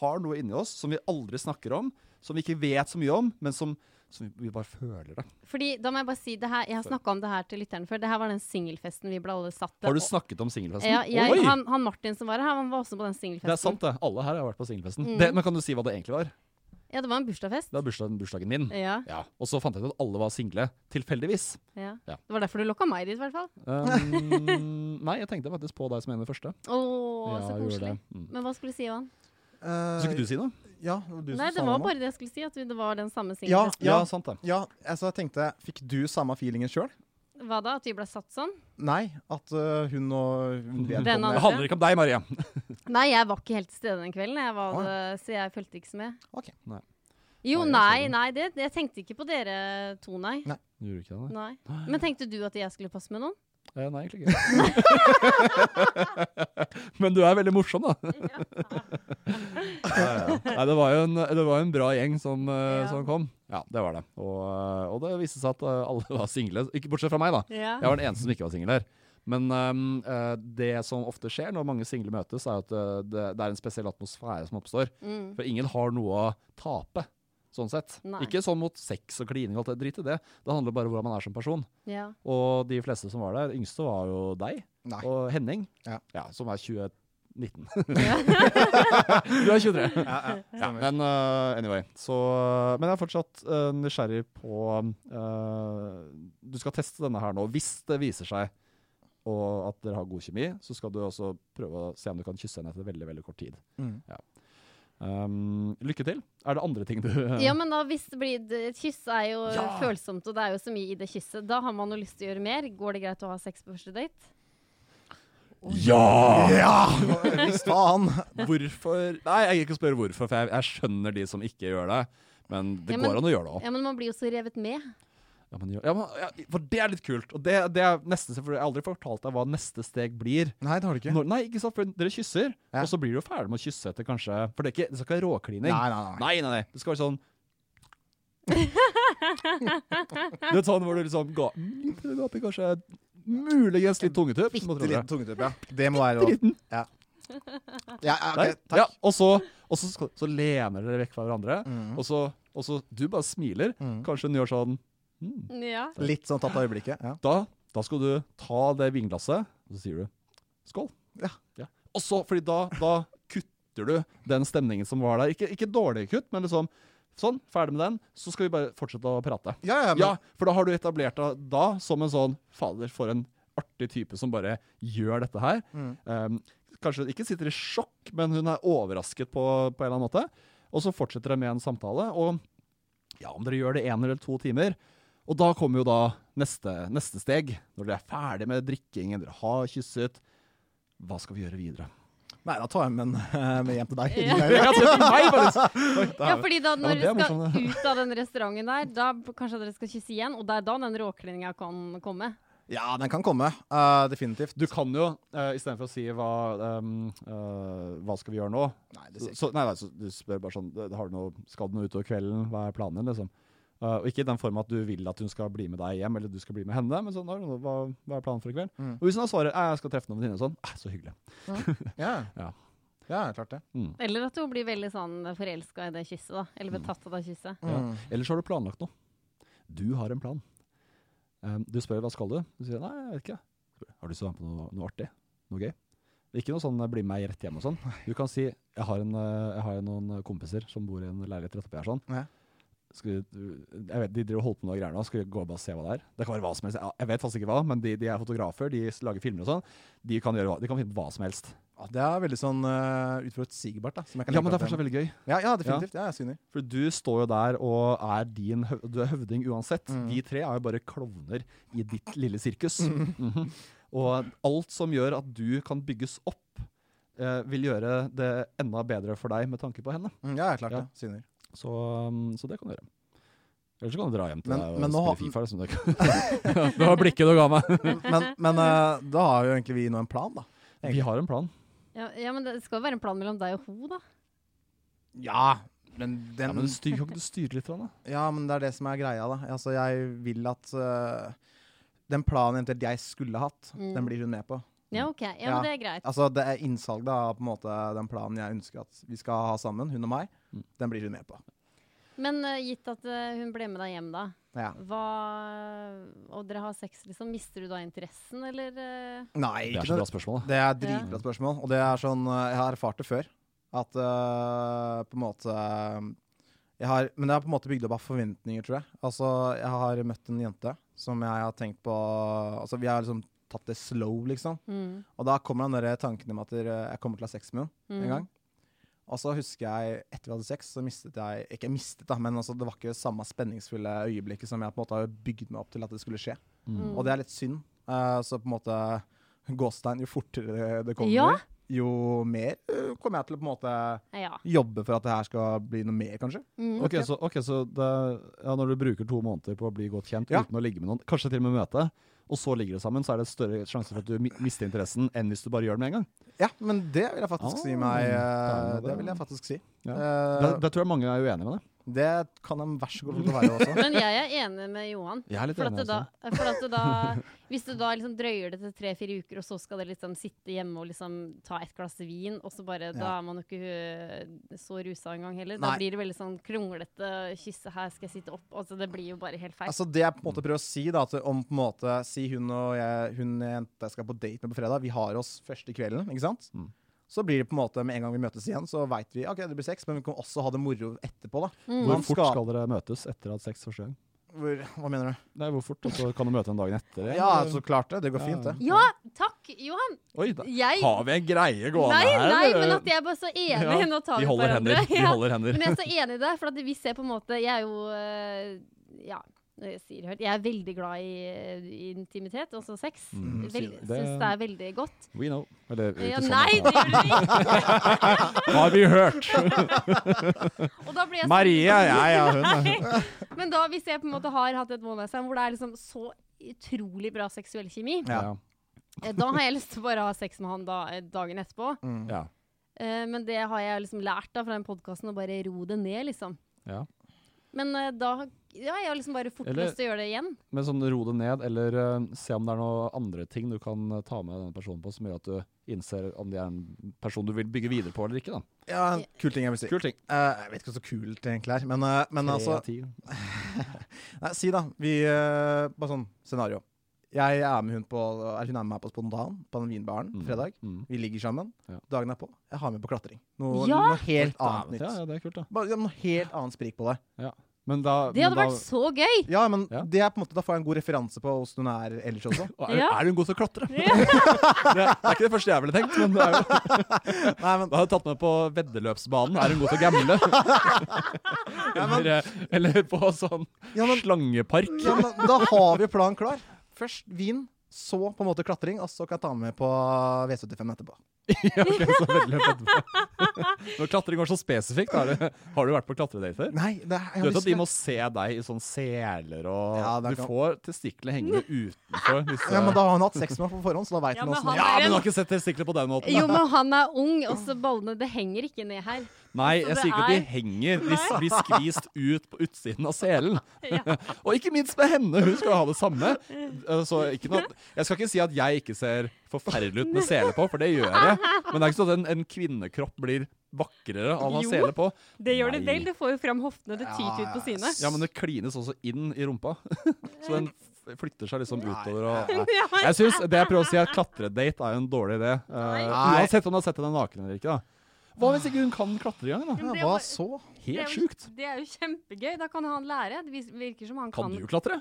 har noe inni oss som vi aldri snakker om, som vi ikke vet så mye om, men som, som vi, vi bare føler det.
fordi, da må jeg bare si det her Jeg har snakka om det her til lytteren før. Det her var den singelfesten vi ble alle satt
Har du snakket om singelfesten?
Ja, jeg,
Oi!
han, han Martin som var her, han var også på den singelfesten.
Det er sant, det. Alle her har vært på singelfesten.
Mm.
Men kan du si hva det egentlig var?
Ja, det var en bursdagsfest.
Det var bursdagen, bursdagen min.
Ja,
Ja, Og så fant jeg ut at alle var single. Tilfeldigvis.
ja.
Ja.
Det var derfor du lokka meg dit, i hvert fall.
Um, [laughs] nei, jeg tenkte faktisk på deg som en av de første.
Å,
Ja,
så koselig.
Mm.
Men hva skulle du si, Johan?
Uh,
Skulle ikke du si noe?
Ja, du
Nei, det var
noe.
bare det jeg skulle si. At det var den samme
Ja,
singelfesten.
ja,
sant det.
ja, altså jeg tenkte Fikk du samme feelingen sjøl?
Hva da? At vi ble satt sånn?
Nei, at uh, hun og hun
Den
Det handler ikke om deg, Maria. [laughs]
Nei, jeg var ikke helt til stede den kvelden, jeg var, det, så jeg fulgte ikke så med.
Ok.
Nei.
Jo,
Nei,
nei,
det.
jeg tenkte ikke på dere to, nei.
Nei.
Gjorde ikke det?
nei. Men tenkte du at jeg skulle passe med noen?
Eh, nei, egentlig ikke. [laughs] Men du er veldig morsom, da. ja, ja. Nei, det var jo en, det var en bra gjeng som, eh,
Ja.
som kom. Ja, det var det. Og, eh, og det viste seg at eh, alle var single. Ikke bortsett fra meg, da.
Ja.
Jeg var den eneste som ikke var singel her. Men eh, det som ofte skjer når mange single møtes, er at det, det er en spesiell atmosfære som oppstår.
Mm.
For ingen har noe å tape, sånn sett.
Nei.
Ikke sånn mot sex og klining og alt det, drit det. Det handler bare om hvordan man er som person.
Ja.
Og de fleste som var der, yngste var jo deg
Nei.
og Henning,
Ja.
som er 2019.
Ja. [laughs]
du er 23.
Ja, ja,
Ja, men uh, anyway. Så, men jeg er fortsatt uh, nysgjerrig på uh, Du skal teste denne her nå. Hvis det viser seg og at dere har god kjemi, så skal du også prøve å se om du kan kysse henne etter veldig veldig kort tid.
Mm.
Um, lykke til. Er det andre ting du
ja, men da hvis det blir Et kyss er jo
Ja.
følsomt, og det er jo så mye i det kysset. Da har man jo lyst til å gjøre mer. Går det greit å ha sex på første date?
Ja!
Ja! [laughs] Visst faen!
Hvorfor Nei, jeg gir ikke å spørre hvorfor, for jeg, jeg skjønner de som ikke gjør det. Men det
Ja, men-
går an å gjøre det òg.
Ja, men man blir jo så revet med.
Ja, men, ja, men, ja, for det er litt kult. Og det, det er neste, for Jeg har aldri fortalt deg hva neste steg blir.
Nei, det har du ikke.
Når, nei, ikke sant, for dere kysser,
Ja.
og så blir du ferdig med å kysse etter kanskje For det, er ikke, det skal ikke være råklining.
Nei, nei, nei.
nei, nei. Det skal være sånn [laughs] Det er sånn hvor du liksom ga, litt gaper, kanskje muligens litt tungetupp.
Bitte liten tungetupp, ja. Det må være lov. Ja. Ja,
okay,
ok, takk.
Ja, og så, og så, så lener dere vekk fra hverandre,
Mm.
og, så, og så Du bare smiler.
Mm.
Kanskje hun gjør sånn mm.
Ja.
Litt sånn tatt av øyeblikket. Ja.
da, da skal du ta det vinglasset, og så sier du skål.
Ja.
Og så, fordi da, da kutter du den stemningen som var der. Ikke, ikke dårlig kutt, men liksom sånn, ferdig med den. Så skal vi bare fortsette å prate.
Ja, ja, men,
Ja, for da har du etablert deg da som en sånn Fader, for en artig type som bare gjør dette her.
Mm.
Um, kanskje ikke sitter i sjokk, men hun er overrasket på, på en eller annen måte. Og så fortsetter dere med en samtale. Og ja, om dere gjør det én eller to timer Og da kommer jo da neste, neste steg. Når dere er ferdig med drikkingen, dere har kysset. Hva skal vi gjøre videre?
Nei, da tar jeg med, den [laughs] med hjem til deg.
Ja. [laughs]
Ja,
Ja, fordi da når
er
dere skal ut av den restauranten der, da kanskje dere skal kysse igjen, og det er da den råklininga kan komme.
Ja, den kan komme. Uh, definitivt.
Du kan jo, uh, istedenfor å si hva, um, uh, hva skal vi gjøre nå,
Nei, det
så,
ikke
så, nei, nei, så du spør bare sånn har du noe, Skal du noe utover kvelden? Hva er planen din? Liksom? Uh, og ikke i den form at du vil at hun skal bli med deg hjem, eller du skal bli med henne. Men sånn, hva, hva er planen for i kveld?
Mm.
Og hvis hun da svarer «Nei, jeg skal treffe noen venninner, sånn, eh, så hyggelig. [laughs]
Ja.
Ja.
ja, klart det.
Mm.
Eller at hun blir veldig sånn forelska i det kysset, da. Eller betatt av det kysset.
Ja.
Mm.
Eller så har du planlagt noe. Du har en plan. Um, du spør hva skal du? Du sier nei, jeg vet ikke. Har du lyst til å være med på noe, noe artig? Noe gøy? Ikke noe sånn bli med meg rett hjem og sånn. Du kan si jeg har, en, eh, jeg har noen kompiser som bor i en leilighet rett oppi her sånn.
Ja.
Du- jeg vet, De driver og holder på med noe greier nå. Skal vi gå og bare se hva det er? Det kan være hva som helst. Jeg vet faktisk ikke hva, men de, de er fotografer, de lager filmer og sånn. De kan, gjøre, hva- de kan finne hva som helst.
Ja, det er veldig sånn uh, utforutsigbart. da. Som jeg kan
Ja, men det er
at
fortsatt veldig gøy.
Ja, ja, definitivt. Ja, jeg syner.
For du står jo der og er din høv Du er høvding uansett.
Mm.
De tre er jo bare klovner i ditt [laughs] lille sirkus. Mhm. [laughs] Og alt som gjør at du kan bygges opp, eh, vil gjøre det enda bedre for deg med tanke på henne.
Mm, ja, klart
Ja.
det. Syner.
Så, um, så det kan du gjøre. Eller så kan du dra hjem til
Men-
deg og
men
spille Fifa. Liksom. Det- det var [laughs] [laughs] blikket du ga meg.
Men, men eh, da har jo egentlig vi nå en plan, da.
Vi har en plan.
Ja, ja, men det skal jo være en plan mellom deg og hun, da.
Ja, men den
Ja, men styr, kan ikke du styre litt? Da?
Ja, men det er det som er greia, da. Altså, jeg vil at uh, den planen eventuelt jeg skulle hatt,
Mm.
den blir hun med på.
Ja, OK. Ja,
Ja.
men det er greit.
Altså, det er innsalg da, på en måte den planen jeg ønsker at vi skal ha sammen, hun og meg.
Mm.
Den blir hun med på.
Men uh, gitt at uh, hun ble med deg hjem, da.
Ja.
Hva Og dere har sex, liksom. Mister du da interessen, eller? Uh?
Nei,
Det er
ikke
så bra spørsmål. da.
Det er et dritbra spørsmål. Og det er sånn Jeg har erfart det før. At på en måte jeg har, Men det er på en måte bygd opp av forventninger, tror jeg. Altså, Jeg har møtt en jente som jeg har tenkt på Altså, Vi har liksom tatt det slow, liksom.
Mm.
Og da kommer den der tanken om at øh, jeg kommer til å ha sex med henne
Mm.
en gang. Og så husker jeg, etter vi hadde sex, så mistet jeg Ikke mistet, da, men altså, det var ikke samme spenningsfulle øyeblikket som jeg på en måte har bygd meg opp til at det skulle skje.
Mm.
Og det er litt synd. Uh, så på en måte Gåstein, jo fortere det kommer,
Ja.
jo mer uh, kommer jeg til å på en måte
Ja.
jobbe for at det her skal bli noe mer, kanskje.
Mm.
Ok, så, okay, så det, ja, når du bruker to måneder på å bli godt kjent
Ja.
uten å ligge med noen, kanskje til og med møte, og så ligger det sammen, så er det større sjanse for at du mister interessen enn hvis du bare gjør det med en gang.
Ja, men det vil jeg faktisk
Ah,
si meg eh,
er det-
Det vil jeg faktisk si.
Ja.
Uh,
Det, det tror jeg mange er uenige med det.
Det kan de vær så god få være også.
Men jeg er enig med Johan.
Jeg er litt
For
enig
at da, for at da [laughs] Hvis du da liksom drøyer det til tre-fire uker, og så skal dere liksom sitte hjemme og liksom ta et glass vin, og så bare Da er man jo ikke øh, så rusa engang heller. Da blir det veldig sånn kronglete kysse her, skal jeg sitte opp Altså det blir jo bare helt feil.
Altså Det jeg på en måte prøver å si, da, at om på en måte Si hun og jeg, hun jenta jeg skal på date med på fredag, vi har oss første kvelden, ikke sant?
Mm.
Så blir det på en måte med en gang vi møtes igjen, så veit vi ok, det blir sex, men vi kan også ha det moro etterpå. da.
Mm.
Hvor fort
skal-
dere møtes etter at sex første gang?
Hvor, hva mener du?
Nei, hvor fort? Og så kan du møte en dagen etter? eller?
Ja, så klart det. Det går
Ja.
fint, det.
Ja, takk, Johan!
Oi, da.
Jeg
Har vi en greie gående
Nei,
her?
nei, men at jeg er bare så enig.
Ja,
Nå tar
Vi
vi
holder
hverandre.
hender. Vi holder hender.
Men jeg er så enig i det, for at vi ser på en måte Jeg er jo øh, Ja. Jeg. Jeg er veldig glad i, i intimitet, også sex.
Mm,
Vel,
det-
Syns det er veldig godt.
We know. Eller ikke
Ja,
sånn
nei, det gjør vi ikke! [laughs]
Har vi hørt? [laughs]
Og da blir jeg sånn-
Maria, ja, ja, hun [laughs]
Men da, hvis jeg på en måte har hatt et one night stand hvor det er liksom så utrolig bra seksuell kjemi,
Ja.
eh, da har jeg lyst til å bare ha sex med han da, eh, dagen etterpå.
Mm.
ja.
Uh, men det har jeg liksom lært da fra den podkasten, å bare ro det ned, liksom.
ja.
Men uh, da ja, jeg har liksom bare fort
Eller-
lyst til å gjøre det igjen.
Men sånn ro det ned, eller uh, se om det er noen andre ting du kan eh, ta med denne personen på, som gjør at du innser om de er en person du vil bygge videre på eller ikke. da.
Ja, kul ting jeg vil si.
Kul ting.
Uh, jeg vet ikke hva så kult det egentlig er, men, men altså [laughs] Nei, si da. Vi Bare sånn scenario. Jeg er med hun på er Hun er med meg på Spontan på den vinbaren
Mm.
fredag.
Mm.
Vi ligger sammen.
Ja.
Dagen er på. Jeg har med på klatring. Noe,
Ja!
noe helt annet nytt.
Ja, ja, det er kult, da.
Bare, noe helt annet sprik på det.
Men da,
Det hadde
men da,
vært så gøy!
Ja, men
Ja.
det er på en måte Da får jeg en god referanse på hvordan hun er ellers også. [laughs]
Og er,
Ja.
er hun god til å klatre? [laughs] [laughs] det, er, det er ikke det første jeg ville tenkt, men det er jo
Nei, men
Da hadde jeg tatt med på veddeløpsbanen. Er hun god til å gamble? eller, eh, eller på sånn
Ja, men-
slangepark.
ja, men da har vi planen klar. Først vin, så på en måte klatring, og så kan jeg ta med på V75 etterpå. [laughs]
Ja, okay, så etterpå. Når klatring var så spesifikt, har du, har du vært på klatredater?
Nei, det, jeg
Du vet at de må se deg i sånn seler, og
Ja,
du
kan-
får testiklene hengende utenfor. Disse.
Ja, men da har han hatt sex med meg på forhånd, så da veit
Ja,
han åssen det er.
Ja, men du har ikke sett testikler på den måten.
Jo, men han er ung, og så ballene Det henger ikke ned her.
Nei, jeg sier ikke at de
er-
henger. De blir skvist ut på utsiden av selen. [laughs]
Ja. [laughs]
Og ikke minst med henne, hun skal ha det samme. Eh, Så ikke noe, jeg skal ikke si at jeg ikke ser forferdelig ut med sele på, for det gjør jeg. Men det er ikke sånn at en, en kvinnekropp blir vakrere av å ha sele på.
Det gjør det
Nei.
vel. Det får jo fram hoftene. Det tyter ut på sine.
Ja, men det klines også inn i rumpa. [laughs] Så den flytter seg liksom utover. Og, nei. Jeg synes, Det jeg prøver å si, er at klatredate er jo en dårlig idé.
Uh,
uansett om du har sett henne naken eller ikke. da. Hva hvis ikke hun kan klatre engang? da?
Ja, hva
var-
så?
det
Helt
jo-
sjukt.
Det er jo kjempegøy. Da kan han lære. Det virker som han
Kan
kan
du klatre?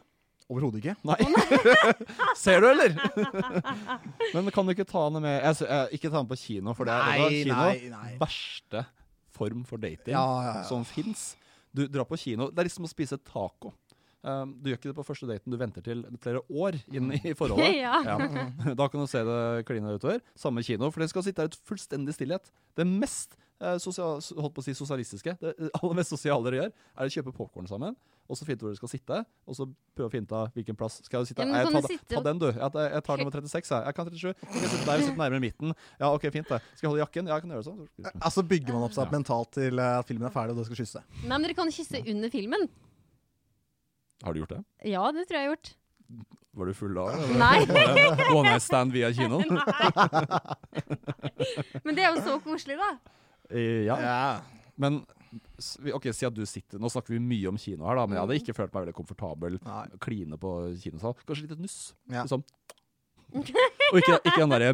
Overhodet ikke.
Nei. [laughs] Ser du, eller? [laughs] Men kan du ikke ta henne med jeg, s- eh, Ikke ta henne på kino, for det er
Nei,
kino
nei, nei.
verste form for dating
Ja, ja, ja.
som fins. Du drar på kino. Det er liksom å spise taco. Um, du gjør ikke det på første daten, du venter til flere år inn i forholdet. [laughs]
Ja. [laughs]
Da kan du se det kline utover. Samme kino, for det skal sitte her i fullstendig stillhet. Det mest eh, sosial, holdt på å si sosialistiske, det [laughs] aller mest sosiale dere gjør, er å kjøpe popkorn sammen, og så finne ut hvor dere skal sitte, og så prøve å finne ut av hvilken plass skal jeg sitte.
Ja, jeg,
ta,
du sitte
ta den, du. Jeg, jeg tar nummer 36, jeg. Jeg kan 37. Skal jeg sitte der sitte nærmere midten? Ja, OK, fint det. Skal jeg holde jakken? Ja, jeg kan gjøre det sånn.
Altså bygger man opp seg mentalt til eh, at filmen er ferdig, og dere skal kysse.
Nei, men dere kan kysse under filmen.
Har du gjort det?
Ja, det tror jeg jeg har gjort.
Var du full da? [laughs]
Nei. [laughs]
One night stand via kino? [laughs]
Men det er jo så koselig, da.
Eh, ja. Men ok, si at du sitter Nå snakker vi mye om kino her, da, men jeg hadde ikke følt meg veldig komfortabel
Nei.
kline på kinosal. Kanskje litt et nuss.
Ja.
Sånn. Og ikke, ikke den derre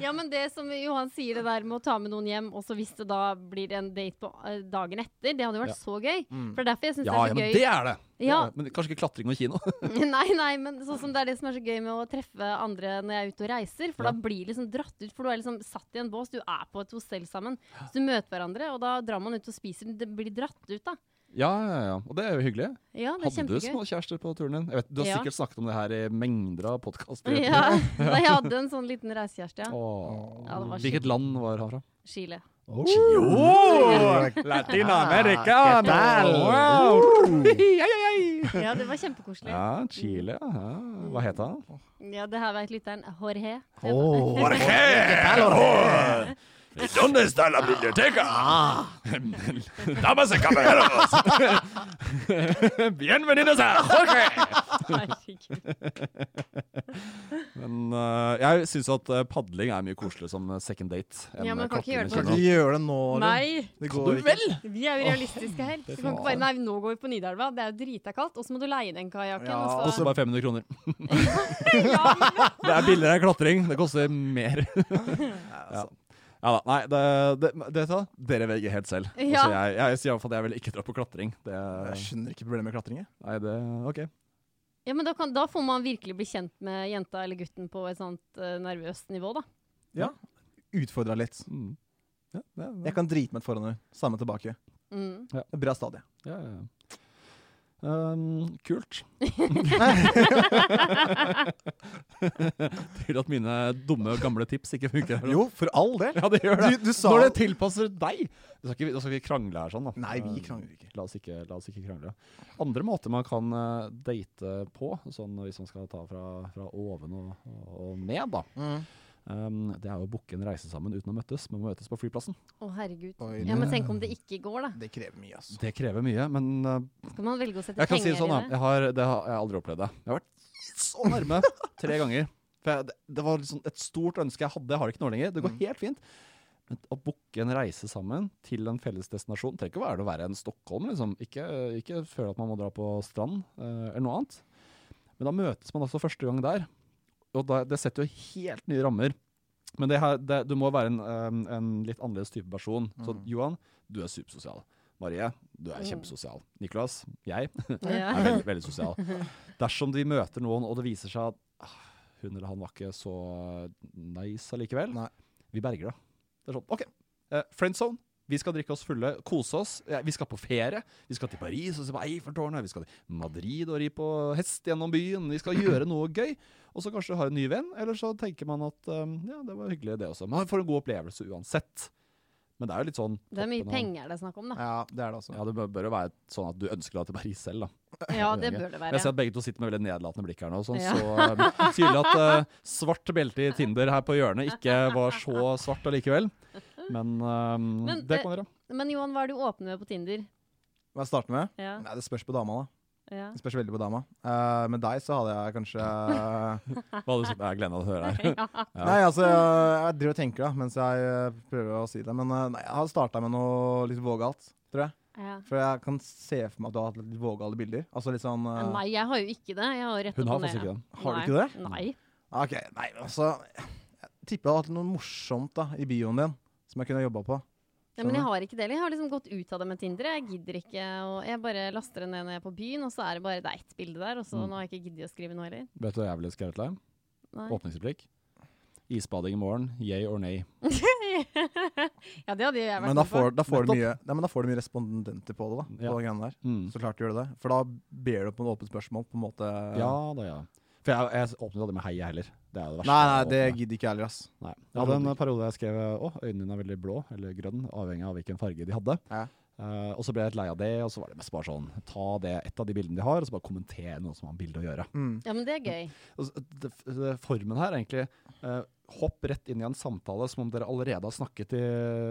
Ja, men det som Johan sier, det der med å ta med noen hjem, og så hvis det da blir en date på eh, dagen etter, det hadde jo vært
Ja.
så gøy. For det er derfor jeg syns
Ja,
det er så
men det er det!
Ja.
Men kanskje ikke klatring og kino. [laughs] [laughs]
nei, nei, men sånn som det er det som er så gøy med å treffe andre når jeg er ute og reiser. For
Ja.
da blir liksom dratt ut, for du er liksom satt i en bås. Du er på et hostell sammen. Så du møter hverandre, og da drar man ut og spiser. Det blir dratt ut, da.
Ja, ja, ja. Og det er jo hyggelig.
Ja, det er
Hadde du
kjempegøy.
små kjærester på turen din? Jeg vet, du har
Ja.
sikkert snakket om det her i mengder av podkaster.
Ja, [laughs] da [laughs] jeg hadde en sånn liten reisekjæreste, ja. Ja, det var
Hvilket land var han fra?
Chile.
Oh, Latin-America! Wow! [laughs]
Ja, det var kjempekoselig.
Ja, Chile. Ja. Hva het han?
Ja, det her vet lytteren. Jorge.
¿Dónde está la biblioteca? Damas y caballeros. Bienvenidos a Jorge. Men uh, jeg syns at eh, padling er mye koseligere som second date. enn
Ja, men kan ikke gjøre det
Kan ikke gjøre det nå.
Nei,
Det går
du
ikke.
vi er jo realistiske her. Du kan ikke bare Nei, nå går vi på Nidelva. Det er jo drita kaldt. Og så må du leie den kajakken.
Ja,
og
Koster
så
bare 500 kroner. [laughs]
ja, men,
Det er billigere enn klatring. Det koster mer. ja. [laughs] Ja da, nei, det, det, det, dere velger helt selv.
Ja.
Altså, jeg, jeg sier i hvert fall at jeg vil ikke dra på klatring. Det,
Jeg skjønner ikke problemet med klatring. jeg.
nei, det, ok.
ja, men da, kan, da får man virkelig bli kjent med jenta eller gutten på et sånt uh, nervøst nivå, da.
Ja. Utfordra litt.
Mm. Ja, det,
Jeg kan drite meg ut foran henne. Samme tilbake.
Mm.
Det er Bra stadie.
Ja, ja, ja. Um, kult. [laughs] [laughs] Til at mine dumme, gamle tips ikke funker.
Jo, for all del.
Ja, det gjør det.
Du, du sa
Når det tilpasser deg. Du skal ikke, du skal vi krangle her sånn, da.
Nei, vi krangler ikke.
La oss ikke, la oss ikke krangle. Andre måter man kan eh, date på, sånn hvis man skal ta fra, fra oven og, og ned, da.
Mm.
Um, det er jo å booke en reise sammen uten å møtes, men møtes på flyplassen.
Å, herregud.
Oi,
Ja, Men tenk om det ikke går, da.
Det krever mye, altså.
Det krever mye, men uh,
Skal man velge å sette
jeg kan si det sånn, da.
i det?
Jeg har, det har jeg har aldri opplevd det. Jeg har vært så nærme tre ganger. For jeg, det, det var liksom et stort ønske jeg hadde. Jeg har det ikke nå lenger. Det går
Mm.
helt fint. Men å booke en reise sammen til en felles destinasjon trenger ikke være det å være en Stockholm. Liksom. Ikke, ikke føle at man må dra på strand uh, eller noe annet. Men da møtes man altså første gang der. Og da, det setter jo helt nye rammer. Men det her, det, du må være en, eh, en litt annerledes type person. Så
Mm.
Johan, du er supersosial. Marie, du er kjempesosial. Niklas, jeg [laughs]
Ja.
er veldig, veldig sosial. Dersom vi møter noen, og det viser seg at ah, hun eller han var ikke så nice allikevel,
Nei.
vi berger det. Det er sånn, OK. Eh, friendzone. Vi skal drikke oss fulle, kose oss. Vi skal på ferie. Vi skal til Paris og se på Eiffeltårnet. Vi skal til Madrid og ri på hest gjennom byen. Vi skal gjøre noe gøy. Og så kanskje du har en ny venn, eller så tenker man at um, ja, det var hyggelig, det også. Man får en god opplevelse uansett. Men det er jo litt sånn
Det er mye penger det er snakk om, da.
Ja, det er det også.
Ja, det bør, jo være sånn at du ønsker deg til Paris selv, da.
Ja, det bør det være.
Jeg ser at begge to sitter med veldig nedlatende blikk her nå. Sånn,
Ja.
Så um, tydelig at uh, svart belte i Tinder her på hjørnet ikke var så svart allikevel. Men, um,
Men,
det
eh,
kan dere.
Men Johan, hva er det du åpner med på Tinder?
Hva jeg starter med?
Ja.
Nei, det spørs på dama, da.
ja.
Det spørs veldig på dama. Uh, med deg så hadde jeg kanskje [laughs]
Hva hadde du sagt? Jeg gleder meg til å høre her. [laughs] Ja.
Nei, altså, jeg, jeg driver og tenker da, mens jeg eh, prøver å si det. Men nei, jeg har starta med noe litt vågalt, tror jeg.
Ja.
For jeg kan se for meg at du har hatt litt vågale bilder. Altså litt sånn uh...
Nei, jeg har jo ikke det. Jeg har
Hun har faktisk ikke den.
Har du ikke det?
Nei.
OK, nei, altså Jeg tipper du har hatt noe morsomt da, i bioen din som jeg kunne jobba på.
Ja, men jeg har ikke det heller. Jeg har liksom gått ut av det med Tinder. Jeg gidder ikke. Og jeg bare laster det ned når jeg er på byen, og så er det bare det er ett bilde der. Og så
Mm.
nå har jeg ikke giddet å skrive noe heller.
Vet du hva jeg ville skrevet?
Nei.
Åpningsreplikk. Isbading i morgen. Yay or nay? [laughs]
ja, det hadde jeg vært
Men da
med på.
får, da, får du mye, nei, men da får du mye respondenter på det. da, på
Ja.
den der.
Mm.
Så klart du gjør det. For da ber du på en åpent spørsmål. på en måte.
Ja da, ja. For jeg, jeg åpnet aldri med hei, jeg heller. Det er det verste.
Nei, nei, det gidder ikke jeg heller, ass.
Nei. Jeg hadde en periode jeg skrev å, øynene dine er veldig blå eller grønn, avhengig av hvilken farge de hadde.
Ja.
Uh, og så ble jeg litt lei av det, og så var det mest bare sånn ta det, et av de bildene de har, og så bare kommentere noe som har med bildet å gjøre.
Mm.
Ja, men det er gøy.
Og så- det, det, formen her er egentlig eh, hopp rett inn i en samtale som om dere allerede har snakket i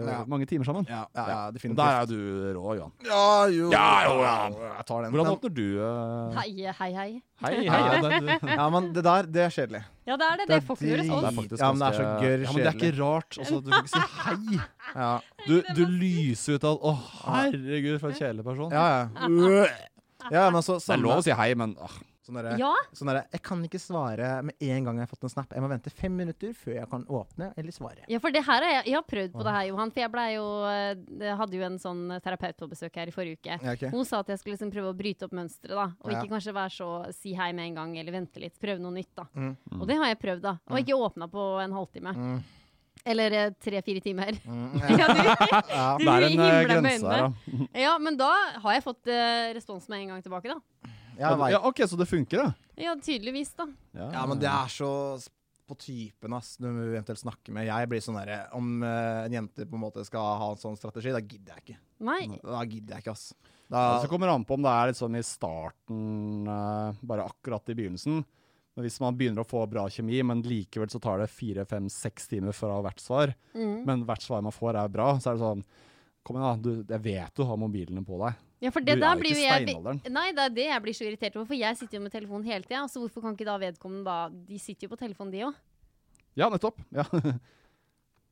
Ja.
mange timer sammen.
Ja, ja, ja,
Og
definitivt.
Der er du rå, Johan.
Ja, jo.
Ja, jo, ja.
Jeg tar den.
Hvordan åpner du uh...
Hei, hei, hei.
Hei, hei. Ja, det, [laughs]
Ja, men det der, det er kjedelig.
Ja, det er det.
Det
Det
er
får ikke noe
drit.
det er faktisk
Ja, men det er så gørr kjedelig.
ja, men det er ikke
rart
rart. at du kan ikke si hei.
Ja,
Du, du lyser ut av Å, herregud, for en kjedelig person.
ja. ja. [laughs] ja men så
Det er lov å si hei, men ah,
Sånn derre
Ja,
sånn der, Jeg kan ikke svare med en gang jeg har fått en snap. Jeg må vente fem minutter før jeg kan åpne eller svare.
Ja, for det her er jeg, har prøvd på det her, Johan. For jeg ble jo, eh, jeg hadde jo en sånn terapeut på besøk her i forrige uke.
Ja, okay.
Hun sa at jeg skulle liksom prøve å bryte opp mønsteret, da. Og
Ja.
ikke kanskje være så si hei med en gang, eller vente litt. Prøve noe nytt, da.
Mm.
Og det har jeg prøvd, da. Og ikke åpna på en halvtime.
Mm.
Eller eh, tre-fire timer.
Mm. [laughs]
ja, du,
Ja.
du
det er en eh, grense her, da.
Ja, men da har jeg fått uh, respons med en gang tilbake, da.
Ja, OK, så det funker, da.
Ja, tydeligvis, da.
Ja, men det er så på typen ass, du eventuelt snakker med. Jeg blir sånn derre Om uh, en jente på en måte skal ha en sånn strategi, da gidder jeg ikke.
Nei.
Da gidder jeg ikke, ass.
Ja, så kommer det an på om det er litt sånn i starten, uh, bare akkurat i begynnelsen. Men hvis man begynner å få bra kjemi, men likevel så tar det fire, fem, seks timer fra hvert svar,
Mm.
men hvert svar man får er bra, så er det sånn Kom igjen, da. Du, jeg vet du har mobilene på deg.
Ja, for det
Du
der
er
blir jo jeg. Nei, det er det jeg blir så irritert over, for jeg sitter jo med telefonen hele tida. Så hvorfor kan ikke da vedkommende da De sitter jo på telefonen, de òg.
Ja, nettopp. Ja. [laughs]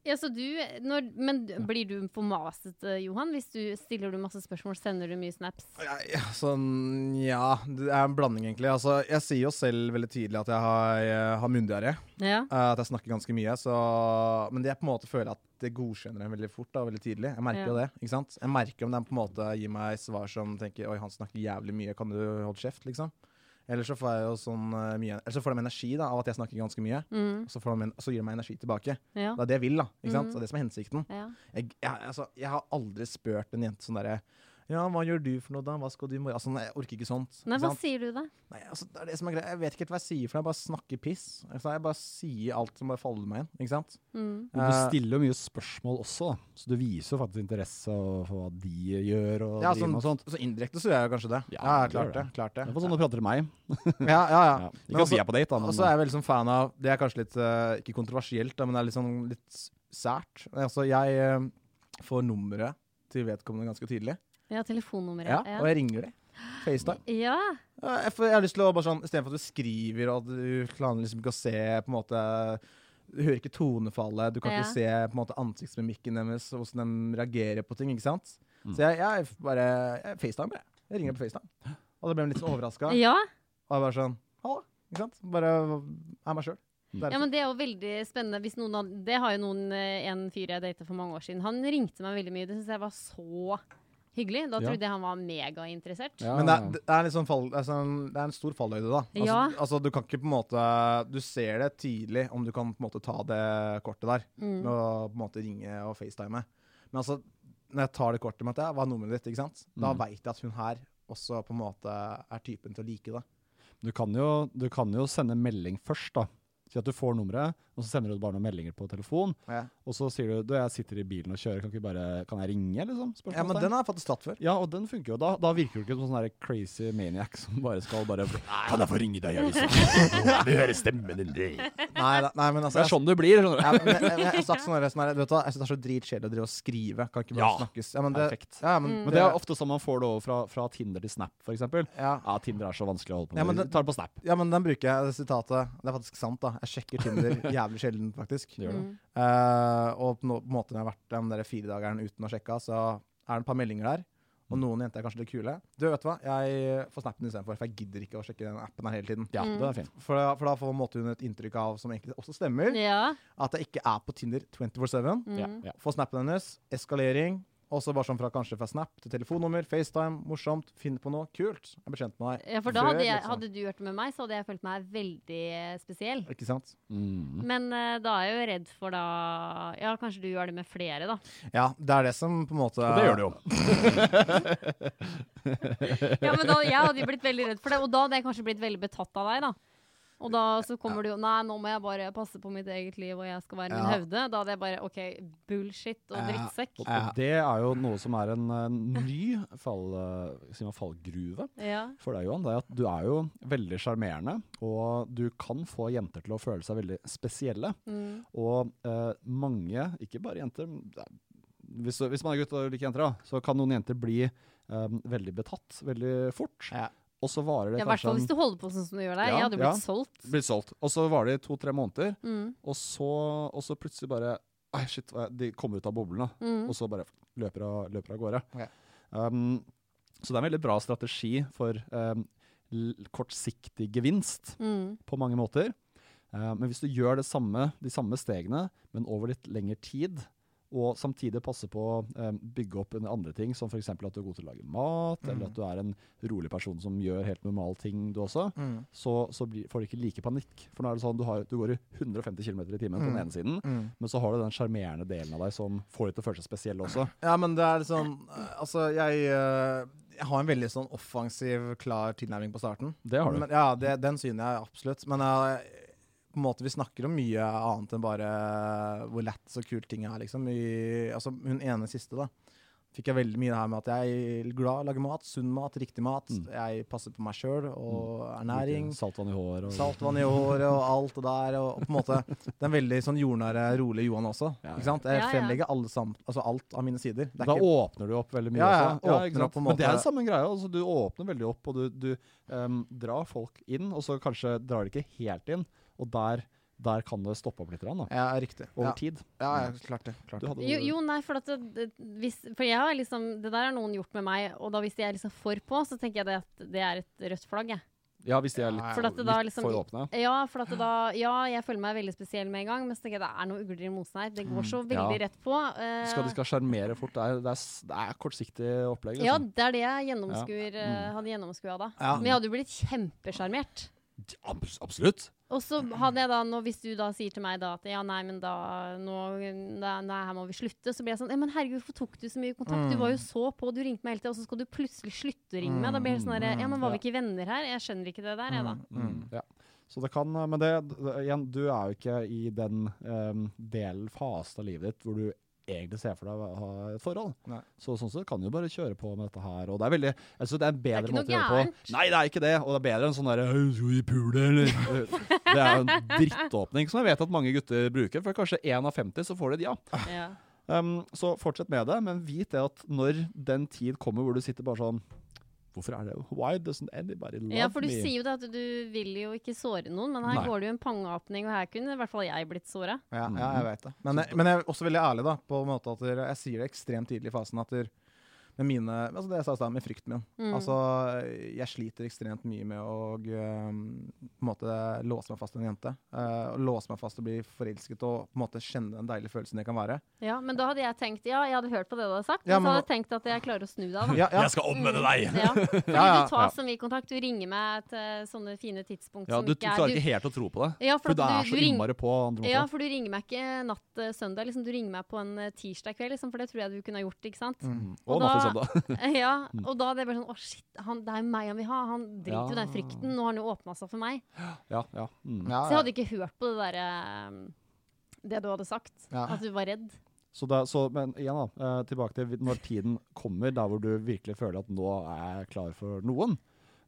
Ja, så du, når, men blir du for masete, Johan? Hvis du stiller du masse spørsmål, sender du mye snaps?
ja, ja, sånn Ja, det er en blanding, egentlig. Altså, jeg sier jo selv veldig tydelig at jeg har, jeg har munndiaré.
Ja.
eh, at jeg snakker ganske mye. Så, men det jeg på en måte føler at det godkjenner en veldig fort. da, veldig tidlig. Jeg merker jo det. ikke sant? Jeg merker om den på en måte gir meg svar som tenker Oi, han snakker jævlig mye, kan du holde kjeft? liksom? Eller så får jeg jo sånn uh, mye Eller så får de energi da, av at jeg snakker ganske mye.
Mm,
Og så, får de, så gir de meg energi tilbake.
ja.
Det er det jeg vil, da. ikke sant?
Mhm.
Så det er det som er hensikten.
ja.
Jeg, jeg, altså, jeg har aldri spurt en jente sånn derre Ja, hva gjør du for noe da? Hva skal du i morgen? Altså, nei, jeg orker ikke sånt.
Nei,
ikke
hva
sant?
sier du da?
Nei, altså, det er det som er greia. Jeg vet ikke helt hva jeg sier, for jeg bare snakker piss. Altså, jeg bare sier alt som bare faller meg inn, ikke sant?
Mm.
Men du
Eh,
stiller jo mye spørsmål også, da. så du viser jo faktisk interesse for hva de gjør og
ja,
driver
sånn,
med og sånt.
så indirekte så gjør jeg jo kanskje det.
Ja,
Ja, klart det.
det.
klart det.
Det var sånn du prater til meg. [laughs]
Ja, ja, ja.
Ja.
Men
Ikke at vi er på date, da,
Og så er jeg veldig sånn fan av Det er kanskje litt uh, ikke kontroversielt, da, men det er litt sånn litt sært. Altså, jeg uh, får nummeret til vedkommende ganske tidlig,
Ja, telefonnummeret.
ja, og jeg ringer dem. FaceTime.
ja.
Ja, jeg, får, jeg har lyst til å bare sånn Istedenfor at du skriver og at du klarer liksom ikke å se på en måte Du hører ikke tonefallet, du kan
Ja.
ikke se på en måte ansiktsmimikken deres, hvordan de reagerer på ting. ikke sant?
Mm.
Så jeg, jeg bare jeg FaceTime, jeg. Jeg ringer på FaceTime. Og da ble hun litt sånn overraska.
ja.
Og jeg bare sånn Hallo. Ikke sant? Bare er meg sjøl.
Ja, men det er jo veldig spennende. Hvis noen hadde, det har jo noen, eh, en fyr jeg data for mange år siden. Han ringte meg veldig mye. Det syns jeg var så hyggelig. Da trodde jeg han var megainteressert.
Ja,
Men det er, det er sånn fall, det sånn, det er en stor fallhøyde, da. Altså,
Ja.
altså, du kan ikke på en måte Du ser det tidlig om du kan på en måte ta det kortet der.
Mm.
Med å på en måte ringe og facetime. Men altså, når jeg tar det kortet med at jeg hva er nummeret ditt, ikke sant? da
Mm.
veit jeg at hun her også på en måte er typen til å like det.
Du kan, jo, du kan jo sende melding først, da. Si at du får nummeret, og så sender du bare noen meldinger på telefon.
Ja,
Og så sier du du, jeg sitter i bilen og kjører, kan, ikke bare, kan jeg ringe? liksom?
ja men den har jeg faktisk tatt før.
Ja, og den funker jo. Da, da virker du ikke som sånn crazy maniac som bare skal bare Kan jeg få ringe deg, jeg vil vil høre stemmen din. Det
Nei, da- nei, men altså
er sånn du blir, skjønner du.
ja, men, jeg, jeg, jeg, sagt sånn der, sånn vet du jeg synes det er så dritkjedelig å drive og skrive. Kan ikke bare
Ja,
snakkes. Ja, men det. Ja, men,
Mm.
Men det er ofte sånn man får det over fra, fra Tinder til Snap, eksempel.
ja.
Ja, Tinder er så vanskelig å holde på med.
Ja, men det-
tar det på Snap.
Ja, men den bruker jeg, det sitatet. Det er faktisk sant, da. Jeg sjekker Tinder [laughs] jævlig sjelden, faktisk.
Det gjør det.
Mm.
Eh, og på, no, på en måte når jeg har vært den der firedageren uten å sjekke, så er det et par meldinger der. Og noen jenter er kanskje litt kule. Du, vet hva? Jeg får snappen istedenfor, for jeg gidder ikke å sjekke den appen her hele tiden.
Ja,
Mm.
det er fint.
For da, for da får måte hun et inntrykk av, som egentlig også stemmer,
Ja.
at jeg ikke er på Tinder 24-7.
Mm.
Ja, ja.
Får snappen hennes, eskalering. Og så bare sånn fra kanskje fra Snap til telefonnummer, FaceTime, morsomt, finne på noe kult. Jeg ble kjent med deg
ja, for da hadde, jeg,
liksom.
hadde du gjort det med meg, så hadde jeg følt meg veldig eh, spesiell.
Ikke sant?
Mm.
Men uh, da er jeg jo redd for da Ja, kanskje du gjør det med flere, da.
Ja, det er det som på en måte
Og det gjør du jo. [laughs]
Ja, men da, Jeg hadde jo blitt veldig redd for det, og da hadde jeg kanskje blitt veldig betatt av deg, da. Og da så kommer du jo Nei, nå må jeg bare passe på mitt eget liv, og jeg skal være min høvde. Da hadde jeg bare OK, bullshit og
Ja.
drittsekk.
Og, og det er jo noe som er en, eh, ny fall, uh, fallgruve
Ja.
for deg, Johan. Det er at du er jo veldig sjarmerende, og du kan få jenter til å føle seg veldig spesielle.
Mm.
Og uh, mange, ikke bare jenter er- hvis, hvis man er gutt og liker jenter, da, så kan noen jenter bli um, veldig betatt veldig fort.
Ja.
Og så varer det
Ja, I hvert
kanskje
fall hvis du holder på sånn som du gjør der.
Ja,
jeg hadde blitt
ja.
solgt.
Blitt solgt. Og så varer det i to-tre måneder,
Mm.
og så, og så plutselig bare Ai, shit, de kommer ut av boblene.
Mm.
Og så bare løper av, løper av gårde.
Okay.
Um, så det er en veldig bra strategi for um, l- kortsiktig gevinst
Mm.
på mange måter. Uh, men hvis du gjør det samme, de samme stegene, men over litt lengre tid, og samtidig passe på å um, bygge opp en andre ting, som f.eks. at du er god til å lage mat,
Mm.
eller at du er en rolig person som gjør helt normale ting, du også,
Mm.
så, så blir, får du ikke like panikk. For nå er det sånn, du, har, du går i 150 km i timen på den
Mm.
ene siden,
Mm.
men så har du den sjarmerende delen av deg som får deg til å føle seg spesiell også.
Ja, men det er sånn eh, Altså, jeg, eh, jeg har en veldig sånn offensiv, klar tilnærming på starten.
Det har du.
Men, ja, det, den syner jeg absolutt. Men eh, på en måte, vi snakker om mye annet enn bare hvor lett og kult ting er, liksom. I, altså, hun ene siste, da. Fikk jeg veldig mye det her med at jeg er glad i å lage mat. Sunn mat, riktig mat.
Mm.
Jeg passer på meg sjøl og ernæring.
Saltvann i hår. Og,
Saltvann i håret og alt det der. Og, og på en måte Den veldig sånn jordnære, rolig Johan også.
Ja, ja.
Ikke sant? Jeg
Ja,
fremlegger alle sam altså alt av mine sider. Det er
Da
ikke,
åpner du opp veldig mye
Ja, ja,
også.
opp på en
Men det er samme greia. Altså, du åpner veldig opp, og du, du um, drar folk inn, og så kanskje drar de ikke helt inn. Og der, der kan det stoppe opp litt, grann, da,
ja, riktig.
over
Ja,
tid.
ja, ja, klart det. Klart det.
Jo, jo, nei, for at det, hvis, For jeg har liksom Det der har noen gjort med meg, og da hvis de er liksom for på, så tenker jeg det at det er et rødt flagg, jeg.
Ja, hvis de er litt,
Ja,
For at da
litt
liksom-
for åpne.
Ja, for at det da Ja, jeg føler meg veldig spesiell med en gang, men så tenker jeg det er noe ugler i mosen her. Det går så veldig
Ja.
rett på. Uh,
Skal de skal sjarmere fort. Det er, det er, det er kortsiktig opplegg.
ja,
Liksom.
det er det jeg gjennomskuer,
Ja.
eh, hadde gjennomskua da.
Ja.
Men jeg hadde jo blitt kjempesjarmert.
Abs- Absolutt.
Og så hadde jeg da, nå, hvis du da sier til meg da at ja, nei, men da nå, da, Nei, her må vi slutte. Så blir jeg sånn Ja, men herregud, hvorfor tok du så mye kontakt? Du var jo så på, du ringte meg hele tida, og så skal du plutselig slutte å ringe meg. Da blir det sånn herre Ja, men var vi ikke venner her? Jeg skjønner ikke det der, jeg, da.
Mm, ja. Så det kan, men det, det, igjen, du er jo ikke i den um, delen, fasen av livet ditt, hvor du egentlig ser for deg å ha et forhold.
Nei.
Så sånn sett kan du jo bare kjøre på med dette her. Og det er veldig, jeg synes det er en bedre måte å gjøre det på. Nei, det er ikke det. Og det er bedre enn sånn derre Skal vi pule, eller? [laughs] Det er jo en drittåpning som jeg vet at mange gutter bruker. For kanskje én av 50 så får de et ja.
Ja.
Um, så fortsett med det, men vit det at når den tid kommer hvor du sitter bare sånn Hvorfor er det Why doesn't anybody love me?
Ja, for du
me?
sier jo det at du vil jo ikke såre noen, men her
Nei.
går det jo en pangeåpning, og her kunne i hvert fall jeg blitt såra.
Ja, ja jeg vet det. Men, men jeg er også veldig ærlig da, på en måte at jeg sier det ekstremt tidlig i fasen at dere- med mine, altså det jeg sa i stad, med frykten min.
Mm.
Altså, jeg sliter ekstremt mye med å um, på en måte låse meg fast til en jente. Uh, låse meg fast og bli forelsket og på en måte kjenne den deilige følelsen det kan være.
Ja, men da hadde jeg tenkt Ja, jeg hadde hørt på det du hadde sagt,
Ja,
men, så hadde jeg tenkt at jeg klarer å snu deg.
Ja, ja.
Jeg skal omvende deg!
Ja, [laughs] fordi
Ja, ja,
du tar så mye kontakt. Du ringer meg til sånne fine tidspunkt
Ja,
som
du, du
ikke er
klarer
du-
ikke helt å tro på det.
Ja, for
for
du,
du er så innmari på andre måter.
Ja, for du ringer meg ikke natt eh, søndag, liksom. Du ringer meg på en eh, tirsdag kveld, liksom, for det tror jeg du kunne ha gjort, ikke sant?
Mm.
Og
Og natt til
da-
søndag.
ja, [laughs] og da er det bare sånn Å, shit, han, det er jo meg han vil ha. Han driter jo ja. den frykten. Nå har han jo åpna seg for meg.
ja, ja. Mm.
Ja,
Så jeg hadde ikke hørt på det derre Det du hadde sagt.
Ja.
At du var redd.
Så da, så, men igjen da, eh, tilbake til når tiden kommer, der hvor du virkelig føler at nå er jeg klar for noen.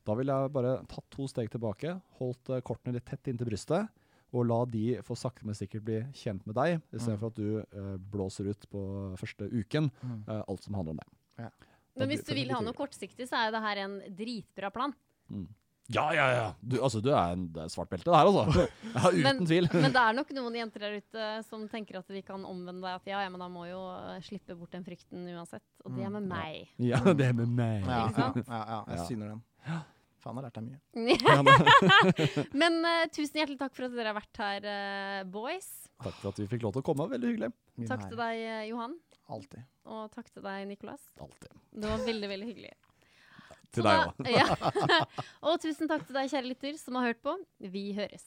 Da ville jeg bare tatt to steg tilbake, holdt eh, kortene litt tett inntil brystet, og la de få sakte, men sikkert bli kjent med deg, istedenfor at du uh, blåser ut på første uken
Mm.
eh, alt som handler om deg. Da
Men hvis du vil ha noe kortsiktig, så er jo det her en dritbra plan.
Ja, ja, ja. Du, altså, du er en det er svart belte der, altså. [laughs] Ja, uten
Men,
tvil. [laughs]
men det er nok noen jenter der ute som tenker at de kan omvende deg. At ja, ja, men da må jo eh, slippe bort den frykten uansett. Og det er med meg.
Ja, det er med meg.
Ja? Ja, ja, jeg syner den. Faen, jeg har lært deg mye. [laughs]
Men-
eh, tusen hjertelig takk for at dere har vært her, uh, boys.
Takk for at vi fikk lov til å komme. Veldig hyggelig.
Min
Takk til deg, Johan.
Alltid.
Og takk til deg, Nicolas.
Alltid.
Det var veldig, veldig hyggelig. [laughs]
Til deg òg.
Ja. [laughs] Og tusen takk til deg, kjære lytter, som har hørt på. Vi høres.